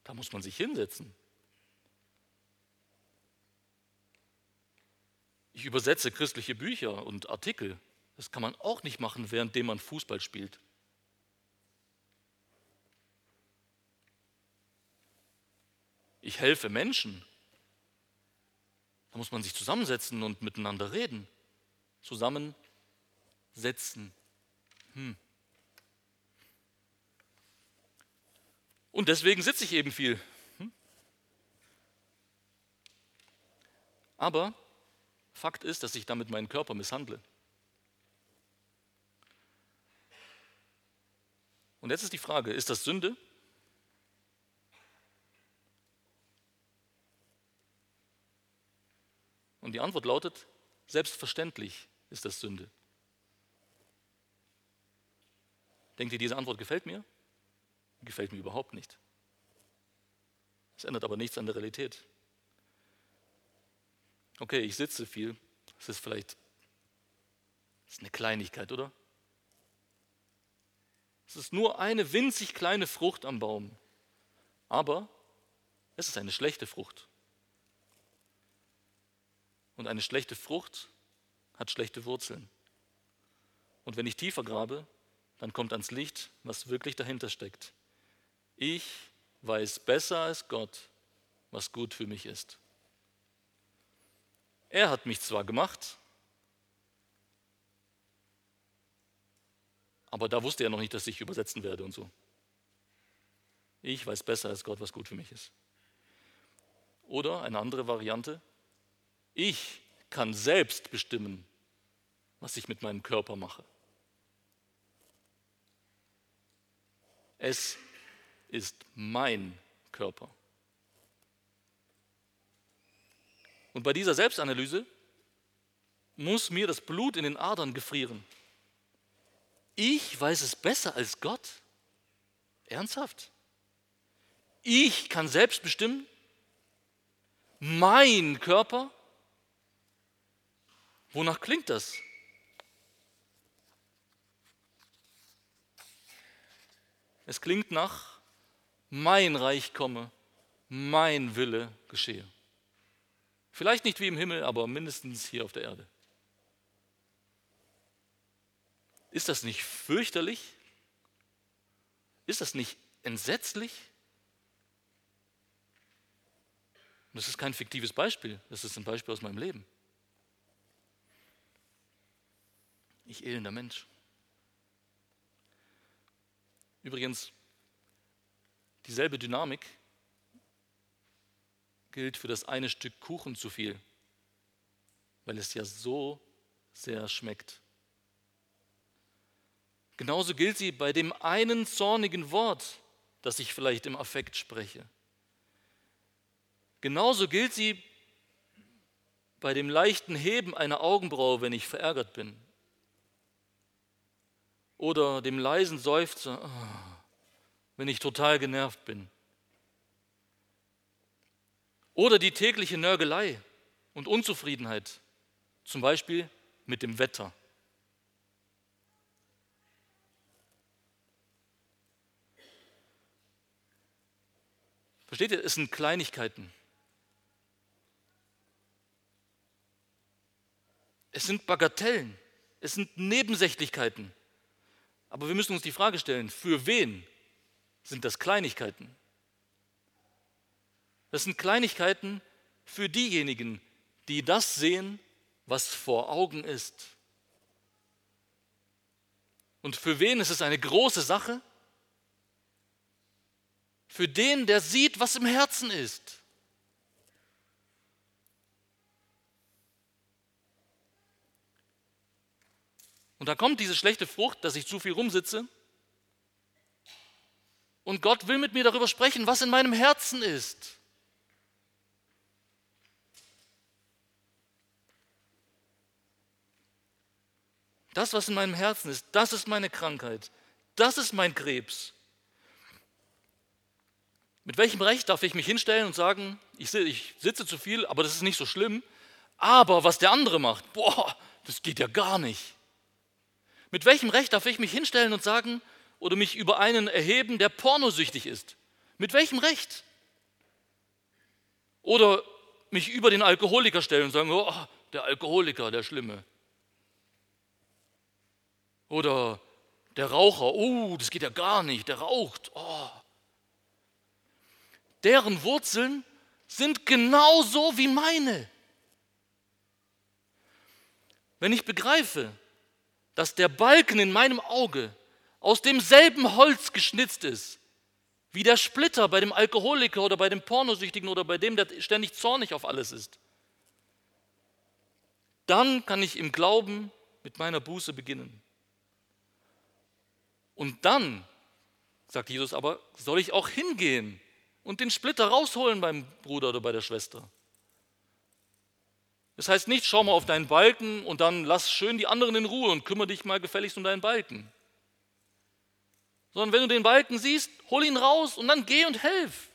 Da muss man sich hinsetzen. Ich übersetze christliche Bücher und Artikel. Das kann man auch nicht machen, währenddem man Fußball spielt. Ich helfe Menschen. Da muss man sich zusammensetzen und miteinander reden. Zusammensetzen. Hm. Und deswegen sitze ich eben viel. Hm? Aber Fakt ist, dass ich damit meinen Körper misshandle. Und jetzt ist die Frage, ist das Sünde? Und die Antwort lautet, selbstverständlich ist das Sünde. Denkt ihr, diese Antwort gefällt mir? Gefällt mir überhaupt nicht. Es ändert aber nichts an der Realität. Okay, ich sitze viel. Das ist vielleicht das ist eine Kleinigkeit, oder? Es ist nur eine winzig kleine Frucht am Baum. Aber es ist eine schlechte Frucht. Und eine schlechte Frucht hat schlechte Wurzeln. Und wenn ich tiefer grabe, dann kommt ans Licht, was wirklich dahinter steckt. Ich weiß besser als Gott, was gut für mich ist. Er hat mich zwar gemacht, aber da wusste er noch nicht, dass ich übersetzen werde und so. Ich weiß besser als Gott, was gut für mich ist. Oder eine andere Variante, ich kann selbst bestimmen, was ich mit meinem Körper mache. Es ist mein Körper. Und bei dieser Selbstanalyse muss mir das Blut in den Adern gefrieren. Ich weiß es besser als Gott. Ernsthaft? Ich kann selbst bestimmen? Mein Körper? Wonach klingt das? Es klingt nach mein Reich komme, mein Wille geschehe. Vielleicht nicht wie im Himmel, aber mindestens hier auf der Erde. Ist das nicht fürchterlich? Ist das nicht entsetzlich? Das ist kein fiktives Beispiel, das ist ein Beispiel aus meinem Leben. Ich elender Mensch. Übrigens, dieselbe Dynamik gilt für das eine Stück Kuchen zu viel, weil es ja so sehr schmeckt. Genauso gilt sie bei dem einen zornigen Wort, das ich vielleicht im Affekt spreche. Genauso gilt sie bei dem leichten Heben einer Augenbraue, wenn ich verärgert bin. Oder dem leisen Seufzer, ah, wenn ich total genervt bin. Oder die tägliche Nörgelei und Unzufriedenheit, zum Beispiel mit dem Wetter. Versteht ihr, es sind Kleinigkeiten. Es sind Bagatellen, es sind Nebensächlichkeiten. Aber wir müssen uns die Frage stellen, für wen sind das Kleinigkeiten? Das sind Kleinigkeiten für diejenigen, die das sehen, was vor Augen ist. Und für wen ist es eine große Sache? Für den, der sieht, was im Herzen ist. Und da kommt diese schlechte Frucht, dass ich zu viel rumsitze. Und Gott will mit mir darüber sprechen, was in meinem Herzen ist. Das, was in meinem Herzen ist, das ist meine Krankheit. Das ist mein Krebs. Mit welchem Recht darf ich mich hinstellen und sagen, ich, sitze zu viel, aber das ist nicht so schlimm. Aber was der andere macht, boah, das geht ja gar nicht. Mit welchem Recht darf ich mich hinstellen und sagen oder mich über einen erheben, der pornosüchtig ist? Mit welchem Recht? Oder mich über den Alkoholiker stellen und sagen, oh, der Alkoholiker, der Schlimme. Oder der Raucher, oh, das geht ja gar nicht, der raucht. Oh. Deren Wurzeln sind genauso wie meine. Wenn ich begreife, dass der Balken in meinem Auge aus demselben Holz geschnitzt ist, wie der Splitter bei dem Alkoholiker oder bei dem Pornosüchtigen oder bei dem, der ständig zornig auf alles ist. Dann kann ich im Glauben mit meiner Buße beginnen. Und dann, sagt Jesus aber, soll ich auch hingehen und den Splitter rausholen beim Bruder oder bei der Schwester. Das heißt nicht, schau mal auf deinen Balken und dann lass schön die anderen in Ruhe und kümmere dich mal gefälligst um deinen Balken. Sondern wenn du den Balken siehst, hol ihn raus und dann geh und helf.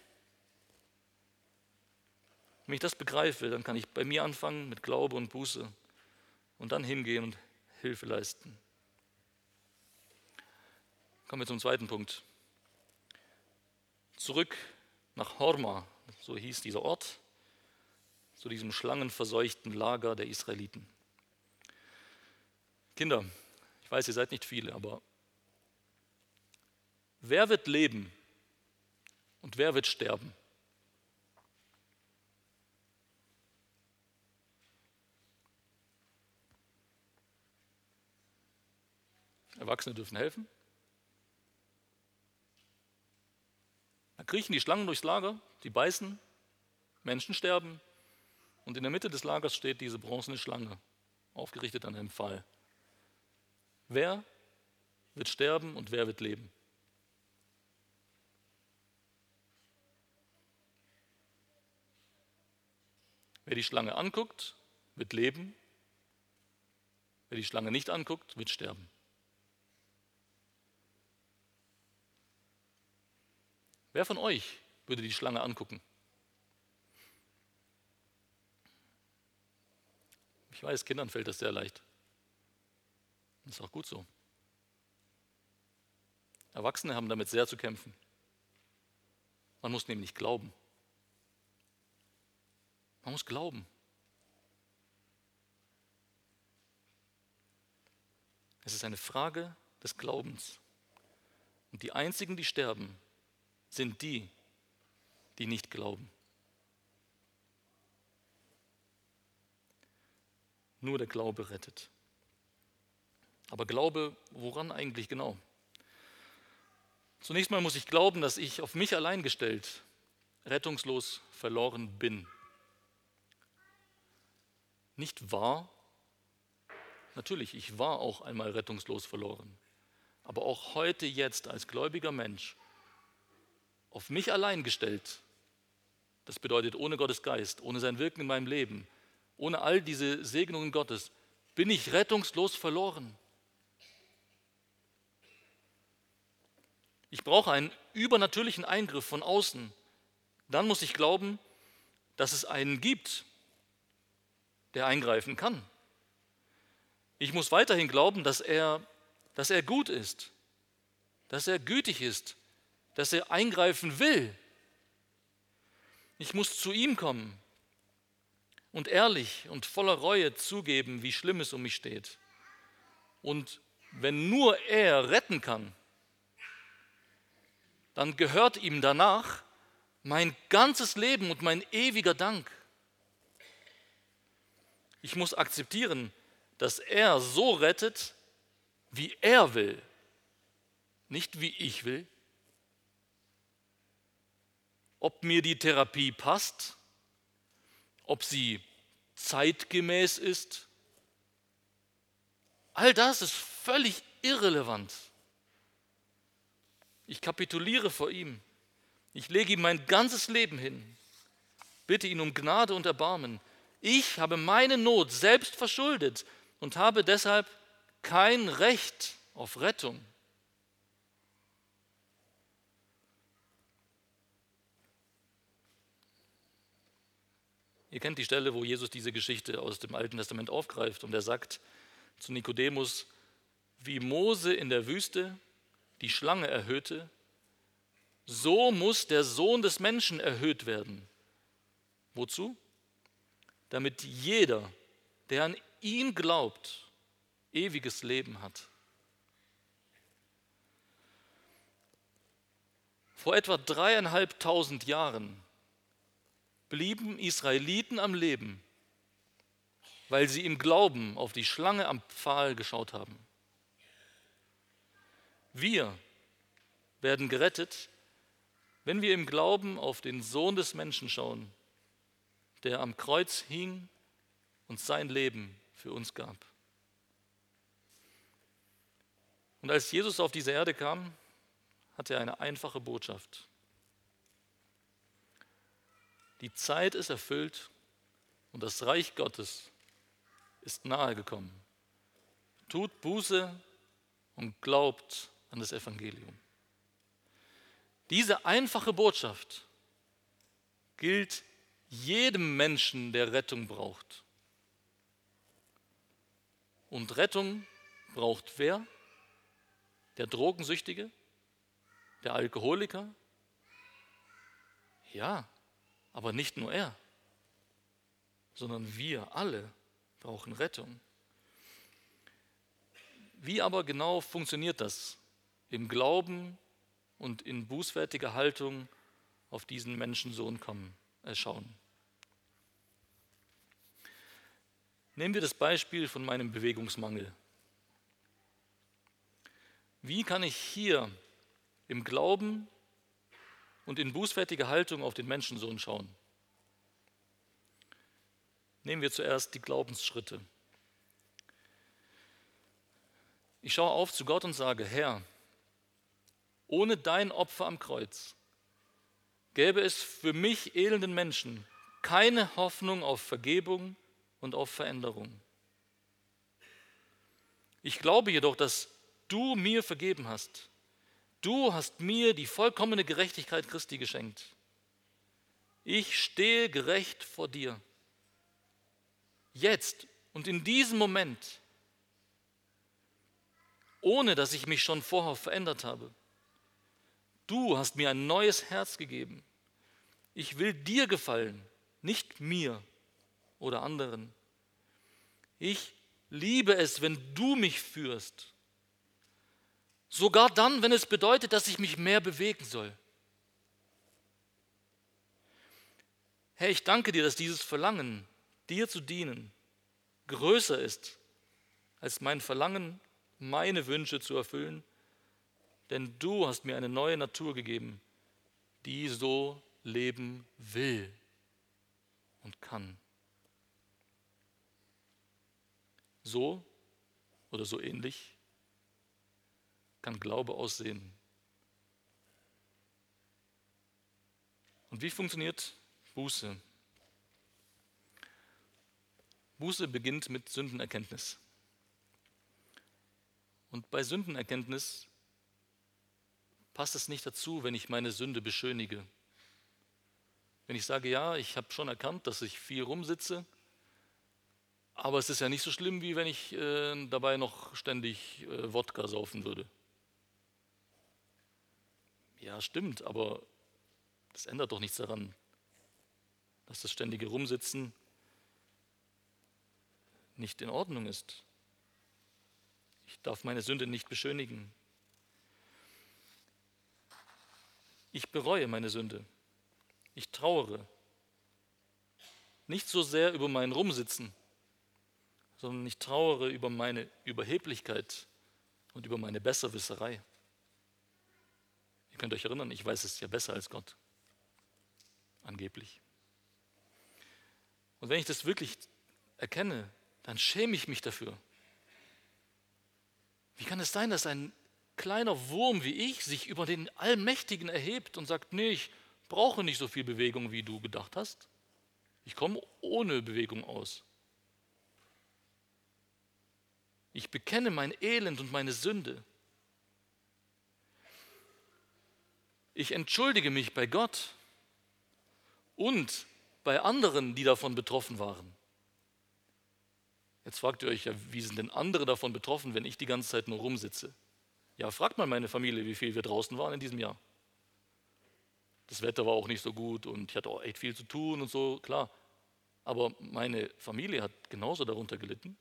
Wenn ich das begreife, dann kann ich bei mir anfangen mit Glaube und Buße und dann hingehen und Hilfe leisten. Kommen wir zum zweiten Punkt. Zurück nach Horma, so hieß dieser Ort zu diesem schlangenverseuchten Lager der Israeliten. Kinder, ich weiß, ihr seid nicht viele, aber wer wird leben und wer wird sterben? Erwachsene dürfen helfen. Da kriechen die Schlangen durchs Lager, die beißen, Menschen sterben, und in der Mitte des Lagers steht diese bronzene Schlange, aufgerichtet an einem Pfahl. Wer wird sterben und wer wird leben? Wer die Schlange anguckt, wird leben. Wer die Schlange nicht anguckt, wird sterben. Wer von euch würde die Schlange angucken? Ich weiß, Kindern fällt das sehr leicht. Das ist auch gut so. Erwachsene haben damit sehr zu kämpfen. Man muss nämlich glauben. Man muss glauben. Es ist eine Frage des Glaubens. Und die einzigen, die sterben, sind die, die nicht glauben. Nur der Glaube rettet. Aber Glaube, woran eigentlich genau? Zunächst mal muss ich glauben, dass ich auf mich allein gestellt rettungslos verloren bin. Nicht wahr? Natürlich, ich war auch einmal rettungslos verloren. Aber auch heute, jetzt als gläubiger Mensch, auf mich allein gestellt, das bedeutet ohne Gottes Geist, ohne sein Wirken in meinem Leben, ohne all diese Segnungen Gottes, bin ich rettungslos verloren. Ich brauche einen übernatürlichen Eingriff von außen. Dann muss ich glauben, dass es einen gibt, der eingreifen kann. Ich muss weiterhin glauben, dass er, dass er gut ist, dass er gütig ist, dass er eingreifen will. Ich muss zu ihm kommen und ehrlich und voller Reue zugeben, wie schlimm es um mich steht. Und wenn nur er retten kann, dann gehört ihm danach mein ganzes Leben und mein ewiger Dank. Ich muss akzeptieren, dass er so rettet, wie er will, nicht wie ich will. Ob mir die Therapie passt, ob sie zeitgemäß ist, all das ist völlig irrelevant. Ich kapituliere vor ihm. Ich lege ihm mein ganzes Leben hin. Bitte ihn um Gnade und Erbarmen. Ich habe meine Not selbst verschuldet und habe deshalb kein Recht auf Rettung. Ihr kennt die Stelle, wo Jesus diese Geschichte aus dem Alten Testament aufgreift und er sagt zu Nikodemus, wie Mose in der Wüste die Schlange erhöhte, so muss der Sohn des Menschen erhöht werden. Wozu? Damit jeder, der an ihn glaubt, ewiges Leben hat. Vor etwa dreieinhalbtausend Jahren blieben Israeliten am Leben, weil sie im Glauben auf die Schlange am Pfahl geschaut haben. Wir werden gerettet, wenn wir im Glauben auf den Sohn des Menschen schauen, der am Kreuz hing und sein Leben für uns gab. Und als Jesus auf diese Erde kam, hatte er eine einfache Botschaft. Die Zeit ist erfüllt und das Reich Gottes ist nahe gekommen. Tut Buße und glaubt an das Evangelium. Diese einfache Botschaft gilt jedem Menschen, der Rettung braucht. Und Rettung braucht wer? Der Drogensüchtige? Der Alkoholiker? Ja, aber nicht nur er, sondern wir alle brauchen Rettung. Wie aber genau funktioniert das? im Glauben und in bußfertiger Haltung auf diesen Menschensohn kommen, äh, schauen. Nehmen wir das Beispiel von meinem Bewegungsmangel. Wie kann ich hier im Glauben und in bußfertiger Haltung auf den Menschensohn schauen? Nehmen wir zuerst die Glaubensschritte. Ich schaue auf zu Gott und sage, Herr, ohne dein Opfer am Kreuz gäbe es für mich elenden Menschen keine Hoffnung auf Vergebung und auf Veränderung. Ich glaube jedoch, dass du mir vergeben hast. Du hast mir die vollkommene Gerechtigkeit Christi geschenkt. Ich stehe gerecht vor dir. Jetzt und in diesem Moment, ohne dass ich mich schon vorher verändert habe. Du hast mir ein neues Herz gegeben. Ich will dir gefallen, nicht mir oder anderen. Ich liebe es, wenn du mich führst. Sogar dann, wenn es bedeutet, dass ich mich mehr bewegen soll. Herr, ich danke dir, dass dieses Verlangen, dir zu dienen, größer ist als mein Verlangen, meine Wünsche zu erfüllen, denn du hast mir eine neue Natur gegeben, die so leben will und kann. So oder so ähnlich kann Glaube aussehen. Und wie funktioniert Buße? Buße beginnt mit Sündenerkenntnis. Und bei Sündenerkenntnis passt es nicht dazu, wenn ich meine Sünde beschönige. Wenn ich sage, ja, ich habe schon erkannt, dass ich viel rumsitze, aber es ist ja nicht so schlimm, wie wenn ich äh, dabei noch ständig äh, Wodka saufen würde. Ja, stimmt, aber das ändert doch nichts daran, dass das ständige Rumsitzen nicht in Ordnung ist. Ich darf meine Sünde nicht beschönigen. Ich bereue meine Sünde. Ich trauere. Nicht so sehr über mein Rumsitzen, sondern ich trauere über meine Überheblichkeit und über meine Besserwisserei. Ihr könnt euch erinnern, ich weiß es ja besser als Gott. Angeblich. Und wenn ich das wirklich erkenne, dann schäme ich mich dafür. Wie kann es sein, dass ein kleiner Wurm wie ich sich über den Allmächtigen erhebt und sagt, nee, ich brauche nicht so viel Bewegung, wie du gedacht hast. Ich komme ohne Bewegung aus. Ich bekenne mein Elend und meine Sünde. Ich entschuldige mich bei Gott und bei anderen, die davon betroffen waren. Jetzt fragt ihr euch ja, wie sind denn andere davon betroffen, wenn ich die ganze Zeit nur rumsitze? Ja, fragt mal meine Familie, wie viel wir draußen waren in diesem Jahr. Das Wetter war auch nicht so gut und ich hatte auch echt viel zu tun und so, klar. Aber meine Familie hat genauso darunter gelitten.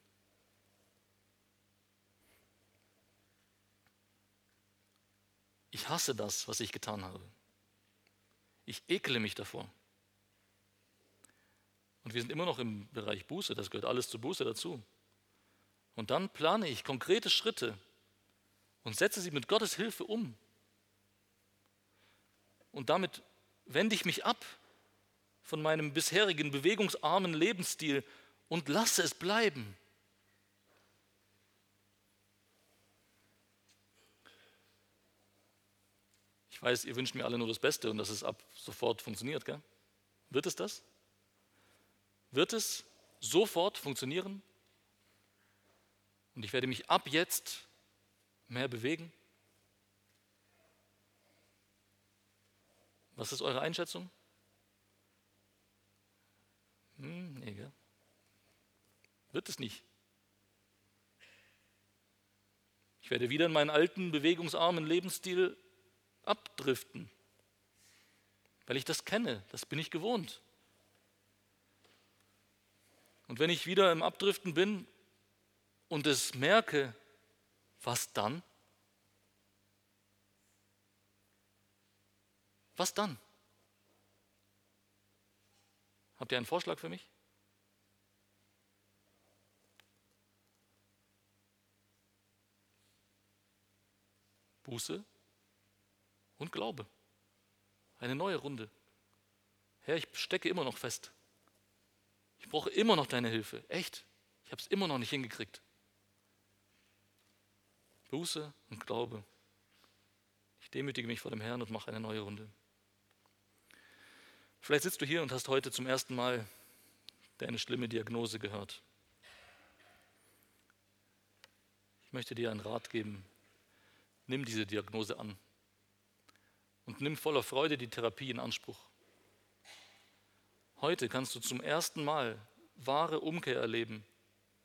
Ich hasse das, was ich getan habe. Ich ekle mich davor. Und wir sind immer noch im Bereich Buße, das gehört alles zur Buße dazu. Und dann plane ich konkrete Schritte und setze sie mit Gottes Hilfe um. Und damit wende ich mich ab von meinem bisherigen bewegungsarmen Lebensstil und lasse es bleiben. Ich weiß, ihr wünscht mir alle nur das Beste und dass es ab sofort funktioniert. Gell? Wird es das? wird es sofort funktionieren und ich werde mich ab jetzt mehr bewegen? Was ist eure Einschätzung? Hm, nee, gell? Wird es nicht. Ich werde wieder in meinen alten, bewegungsarmen Lebensstil abdriften, weil ich das kenne, das bin ich gewohnt. Und wenn ich wieder im Abdriften bin und es merke, was dann? Was dann? Habt ihr einen Vorschlag für mich? Buße und Glaube. Eine neue Runde. Herr, ich stecke immer noch fest. Ich brauche immer noch deine Hilfe. Echt. Ich habe es immer noch nicht hingekriegt. Buße und Glaube. Ich demütige mich vor dem Herrn und mache eine neue Runde. Vielleicht sitzt du hier und hast heute zum ersten Mal deine schlimme Diagnose gehört. Ich möchte dir einen Rat geben. Nimm diese Diagnose an und nimm voller Freude die Therapie in Anspruch. Heute kannst du zum ersten Mal wahre Umkehr erleben,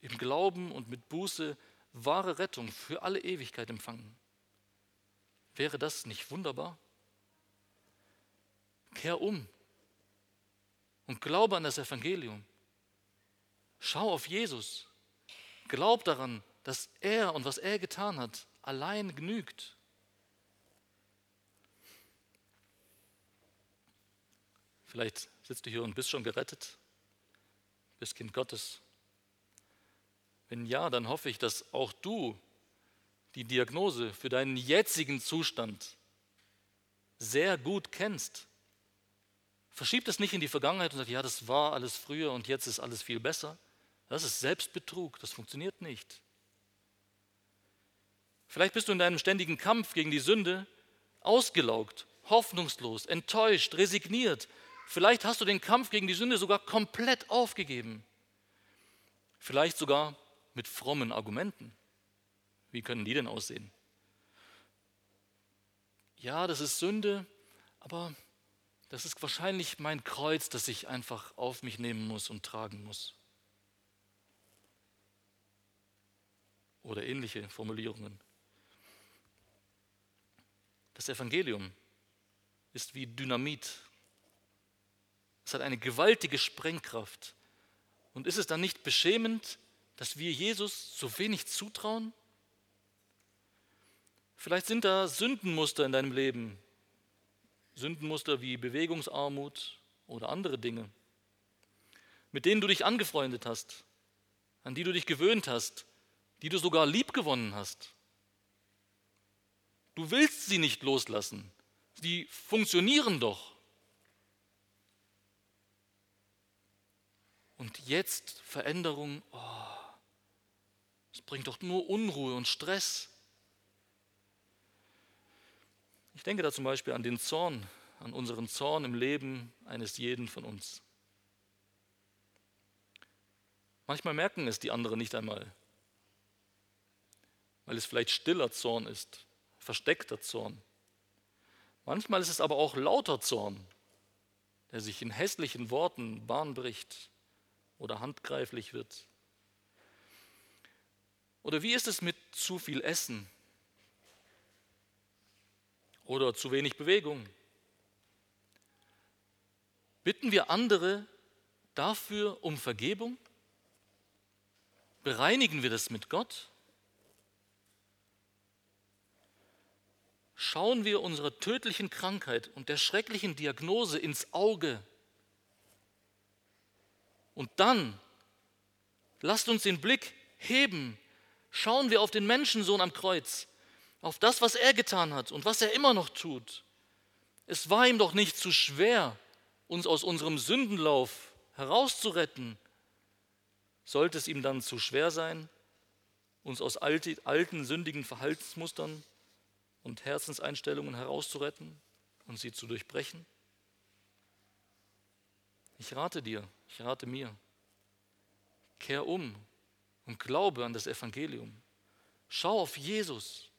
im Glauben und mit Buße wahre Rettung für alle Ewigkeit empfangen. Wäre das nicht wunderbar? Kehr um und glaube an das Evangelium. Schau auf Jesus. Glaub daran, dass er und was er getan hat, allein genügt. Vielleicht sitzt du hier und bist schon gerettet, bist Kind Gottes. Wenn ja, dann hoffe ich, dass auch du die Diagnose für deinen jetzigen Zustand sehr gut kennst. Verschieb es nicht in die Vergangenheit und sag, ja, das war alles früher und jetzt ist alles viel besser. Das ist Selbstbetrug, das funktioniert nicht. Vielleicht bist du in deinem ständigen Kampf gegen die Sünde ausgelaugt, hoffnungslos, enttäuscht, resigniert, Vielleicht hast du den Kampf gegen die Sünde sogar komplett aufgegeben. Vielleicht sogar mit frommen Argumenten. Wie können die denn aussehen? Ja, das ist Sünde, aber das ist wahrscheinlich mein Kreuz, das ich einfach auf mich nehmen muss und tragen muss. Oder ähnliche Formulierungen. Das Evangelium ist wie Dynamit es hat eine gewaltige Sprengkraft. Und ist es dann nicht beschämend, dass wir Jesus so wenig zutrauen? Vielleicht sind da Sündenmuster in deinem Leben, Sündenmuster wie Bewegungsarmut oder andere Dinge, mit denen du dich angefreundet hast, an die du dich gewöhnt hast, die du sogar liebgewonnen hast. Du willst sie nicht loslassen. Sie funktionieren doch. Und jetzt Veränderung, oh, das bringt doch nur Unruhe und Stress. Ich denke da zum Beispiel an den Zorn, an unseren Zorn im Leben eines jeden von uns. Manchmal merken es die anderen nicht einmal, weil es vielleicht stiller Zorn ist, versteckter Zorn. Manchmal ist es aber auch lauter Zorn, der sich in hässlichen Worten Bahn bricht oder handgreiflich wird? Oder wie ist es mit zu viel Essen oder zu wenig Bewegung? Bitten wir andere dafür um Vergebung? Bereinigen wir das mit Gott? Schauen wir unserer tödlichen Krankheit und der schrecklichen Diagnose ins Auge und dann lasst uns den Blick heben. Schauen wir auf den Menschensohn am Kreuz, auf das, was er getan hat und was er immer noch tut. Es war ihm doch nicht zu schwer, uns aus unserem Sündenlauf herauszuretten. Sollte es ihm dann zu schwer sein, uns aus alten, sündigen Verhaltensmustern und Herzenseinstellungen herauszuretten und sie zu durchbrechen? Ich rate dir, ich rate mir, kehr um und glaube an das Evangelium. Schau auf Jesus.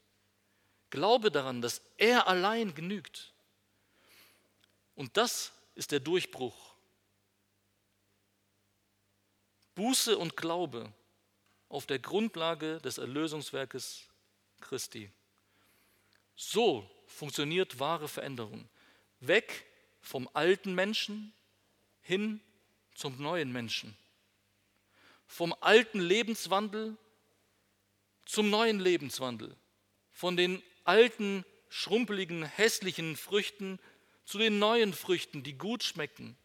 Glaube daran, dass er allein genügt. Und das ist der Durchbruch. Buße und Glaube auf der Grundlage des Erlösungswerkes Christi. So funktioniert wahre Veränderung. Weg vom alten Menschen hin zum neuen Menschen. Vom alten Lebenswandel zum neuen Lebenswandel. Von den alten, schrumpeligen, hässlichen Früchten zu den neuen Früchten, die gut schmecken.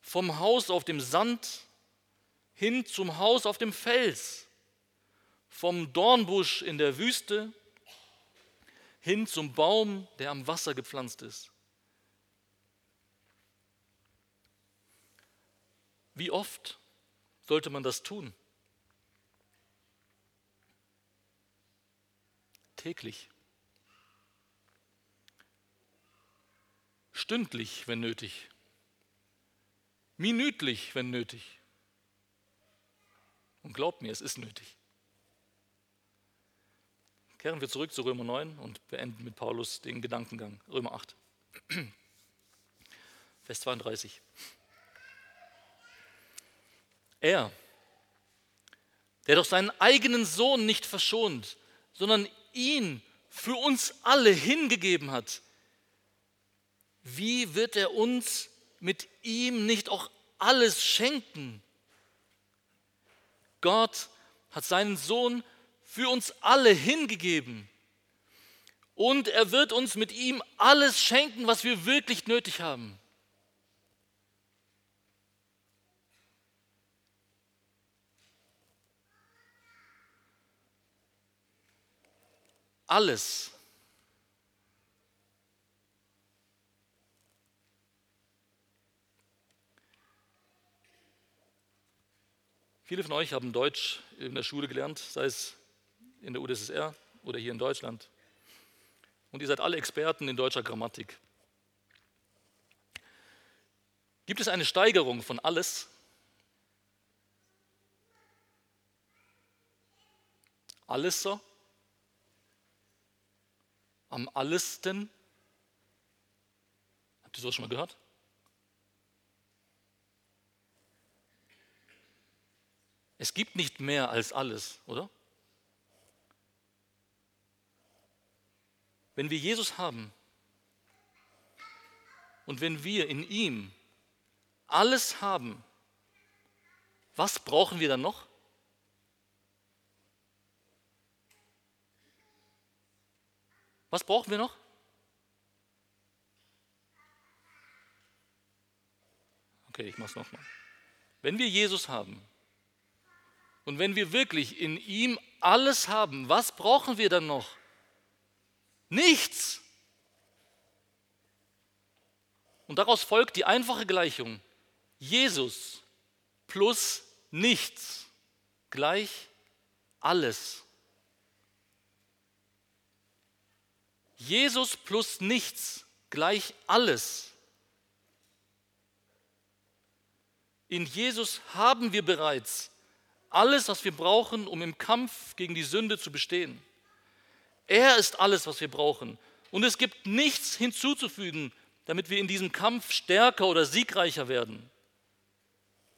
Vom Haus auf dem Sand hin zum Haus auf dem Fels. Vom Dornbusch in der Wüste hin zum Baum, der am Wasser gepflanzt ist. Wie oft sollte man das tun? Täglich. Stündlich, wenn nötig. Minütlich, wenn nötig. Und glaubt mir, es ist nötig. Kehren wir zurück zu Römer 9 und beenden mit Paulus den Gedankengang. Römer 8, Vers 32. Er, der doch seinen eigenen Sohn nicht verschont, sondern ihn für uns alle hingegeben hat, wie wird er uns mit ihm nicht auch alles schenken? Gott hat seinen Sohn für uns alle hingegeben. Und er wird uns mit ihm alles schenken, was wir wirklich nötig haben. Alles. Viele von euch haben Deutsch in der Schule gelernt, sei es in der UdSSR oder hier in Deutschland. Und ihr seid alle Experten in deutscher Grammatik. Gibt es eine Steigerung von alles? Alles so? Am allesten? Habt ihr sowas schon mal gehört? Es gibt nicht mehr als alles, oder? Wenn wir Jesus haben und wenn wir in ihm alles haben, was brauchen wir dann noch? Was brauchen wir noch? Okay, ich mache es nochmal. Wenn wir Jesus haben und wenn wir wirklich in ihm alles haben, was brauchen wir dann noch? Nichts. Und daraus folgt die einfache Gleichung. Jesus plus nichts gleich alles. Jesus plus nichts gleich alles. In Jesus haben wir bereits alles, was wir brauchen, um im Kampf gegen die Sünde zu bestehen. Er ist alles, was wir brauchen. Und es gibt nichts hinzuzufügen, damit wir in diesem Kampf stärker oder siegreicher werden.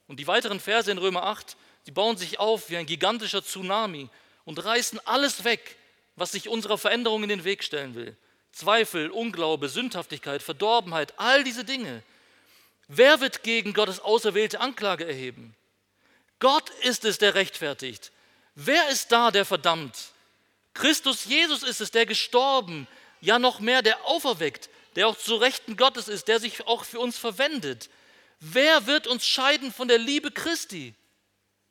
Und die weiteren Verse in Römer 8, die bauen sich auf wie ein gigantischer Tsunami und reißen alles weg, was sich unserer Veränderung in den Weg stellen will. Zweifel, Unglaube, Sündhaftigkeit, Verdorbenheit, all diese Dinge. Wer wird gegen Gottes auserwählte Anklage erheben? Gott ist es, der rechtfertigt. Wer ist da, der verdammt? Christus Jesus ist es, der gestorben, ja noch mehr, der auferweckt, der auch zu Rechten Gottes ist, der sich auch für uns verwendet. Wer wird uns scheiden von der Liebe Christi?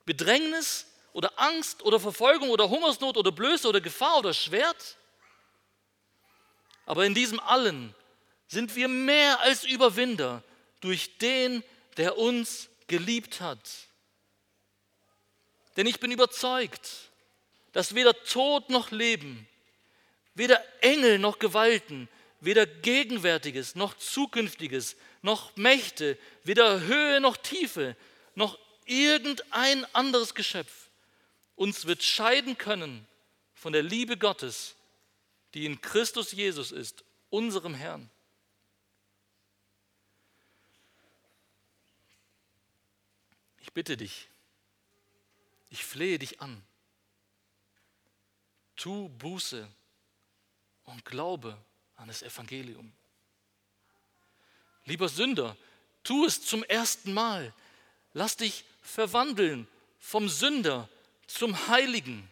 Bedrängnis oder Angst oder Verfolgung oder Hungersnot oder Blöße oder Gefahr oder Schwert? Aber in diesem allen sind wir mehr als Überwinder durch den, der uns geliebt hat. Denn ich bin überzeugt, dass weder Tod noch Leben, weder Engel noch Gewalten, weder Gegenwärtiges noch Zukünftiges, noch Mächte, weder Höhe noch Tiefe, noch irgendein anderes Geschöpf uns wird scheiden können von der Liebe Gottes, die in Christus Jesus ist, unserem Herrn. Ich bitte dich, ich flehe dich an, tu Buße und glaube an das Evangelium. Lieber Sünder, tu es zum ersten Mal. Lass dich verwandeln vom Sünder zum Heiligen.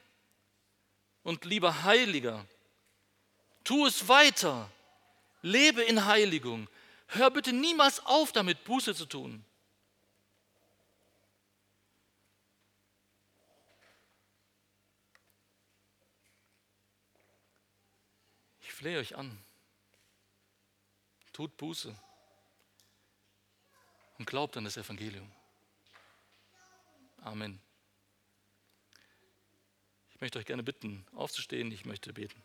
Und lieber Heiliger, tu es weiter. Lebe in Heiligung. Hör bitte niemals auf damit, Buße zu tun. flehe euch an. Tut Buße und glaubt an das Evangelium. Amen. Ich möchte euch gerne bitten, aufzustehen. Ich möchte beten.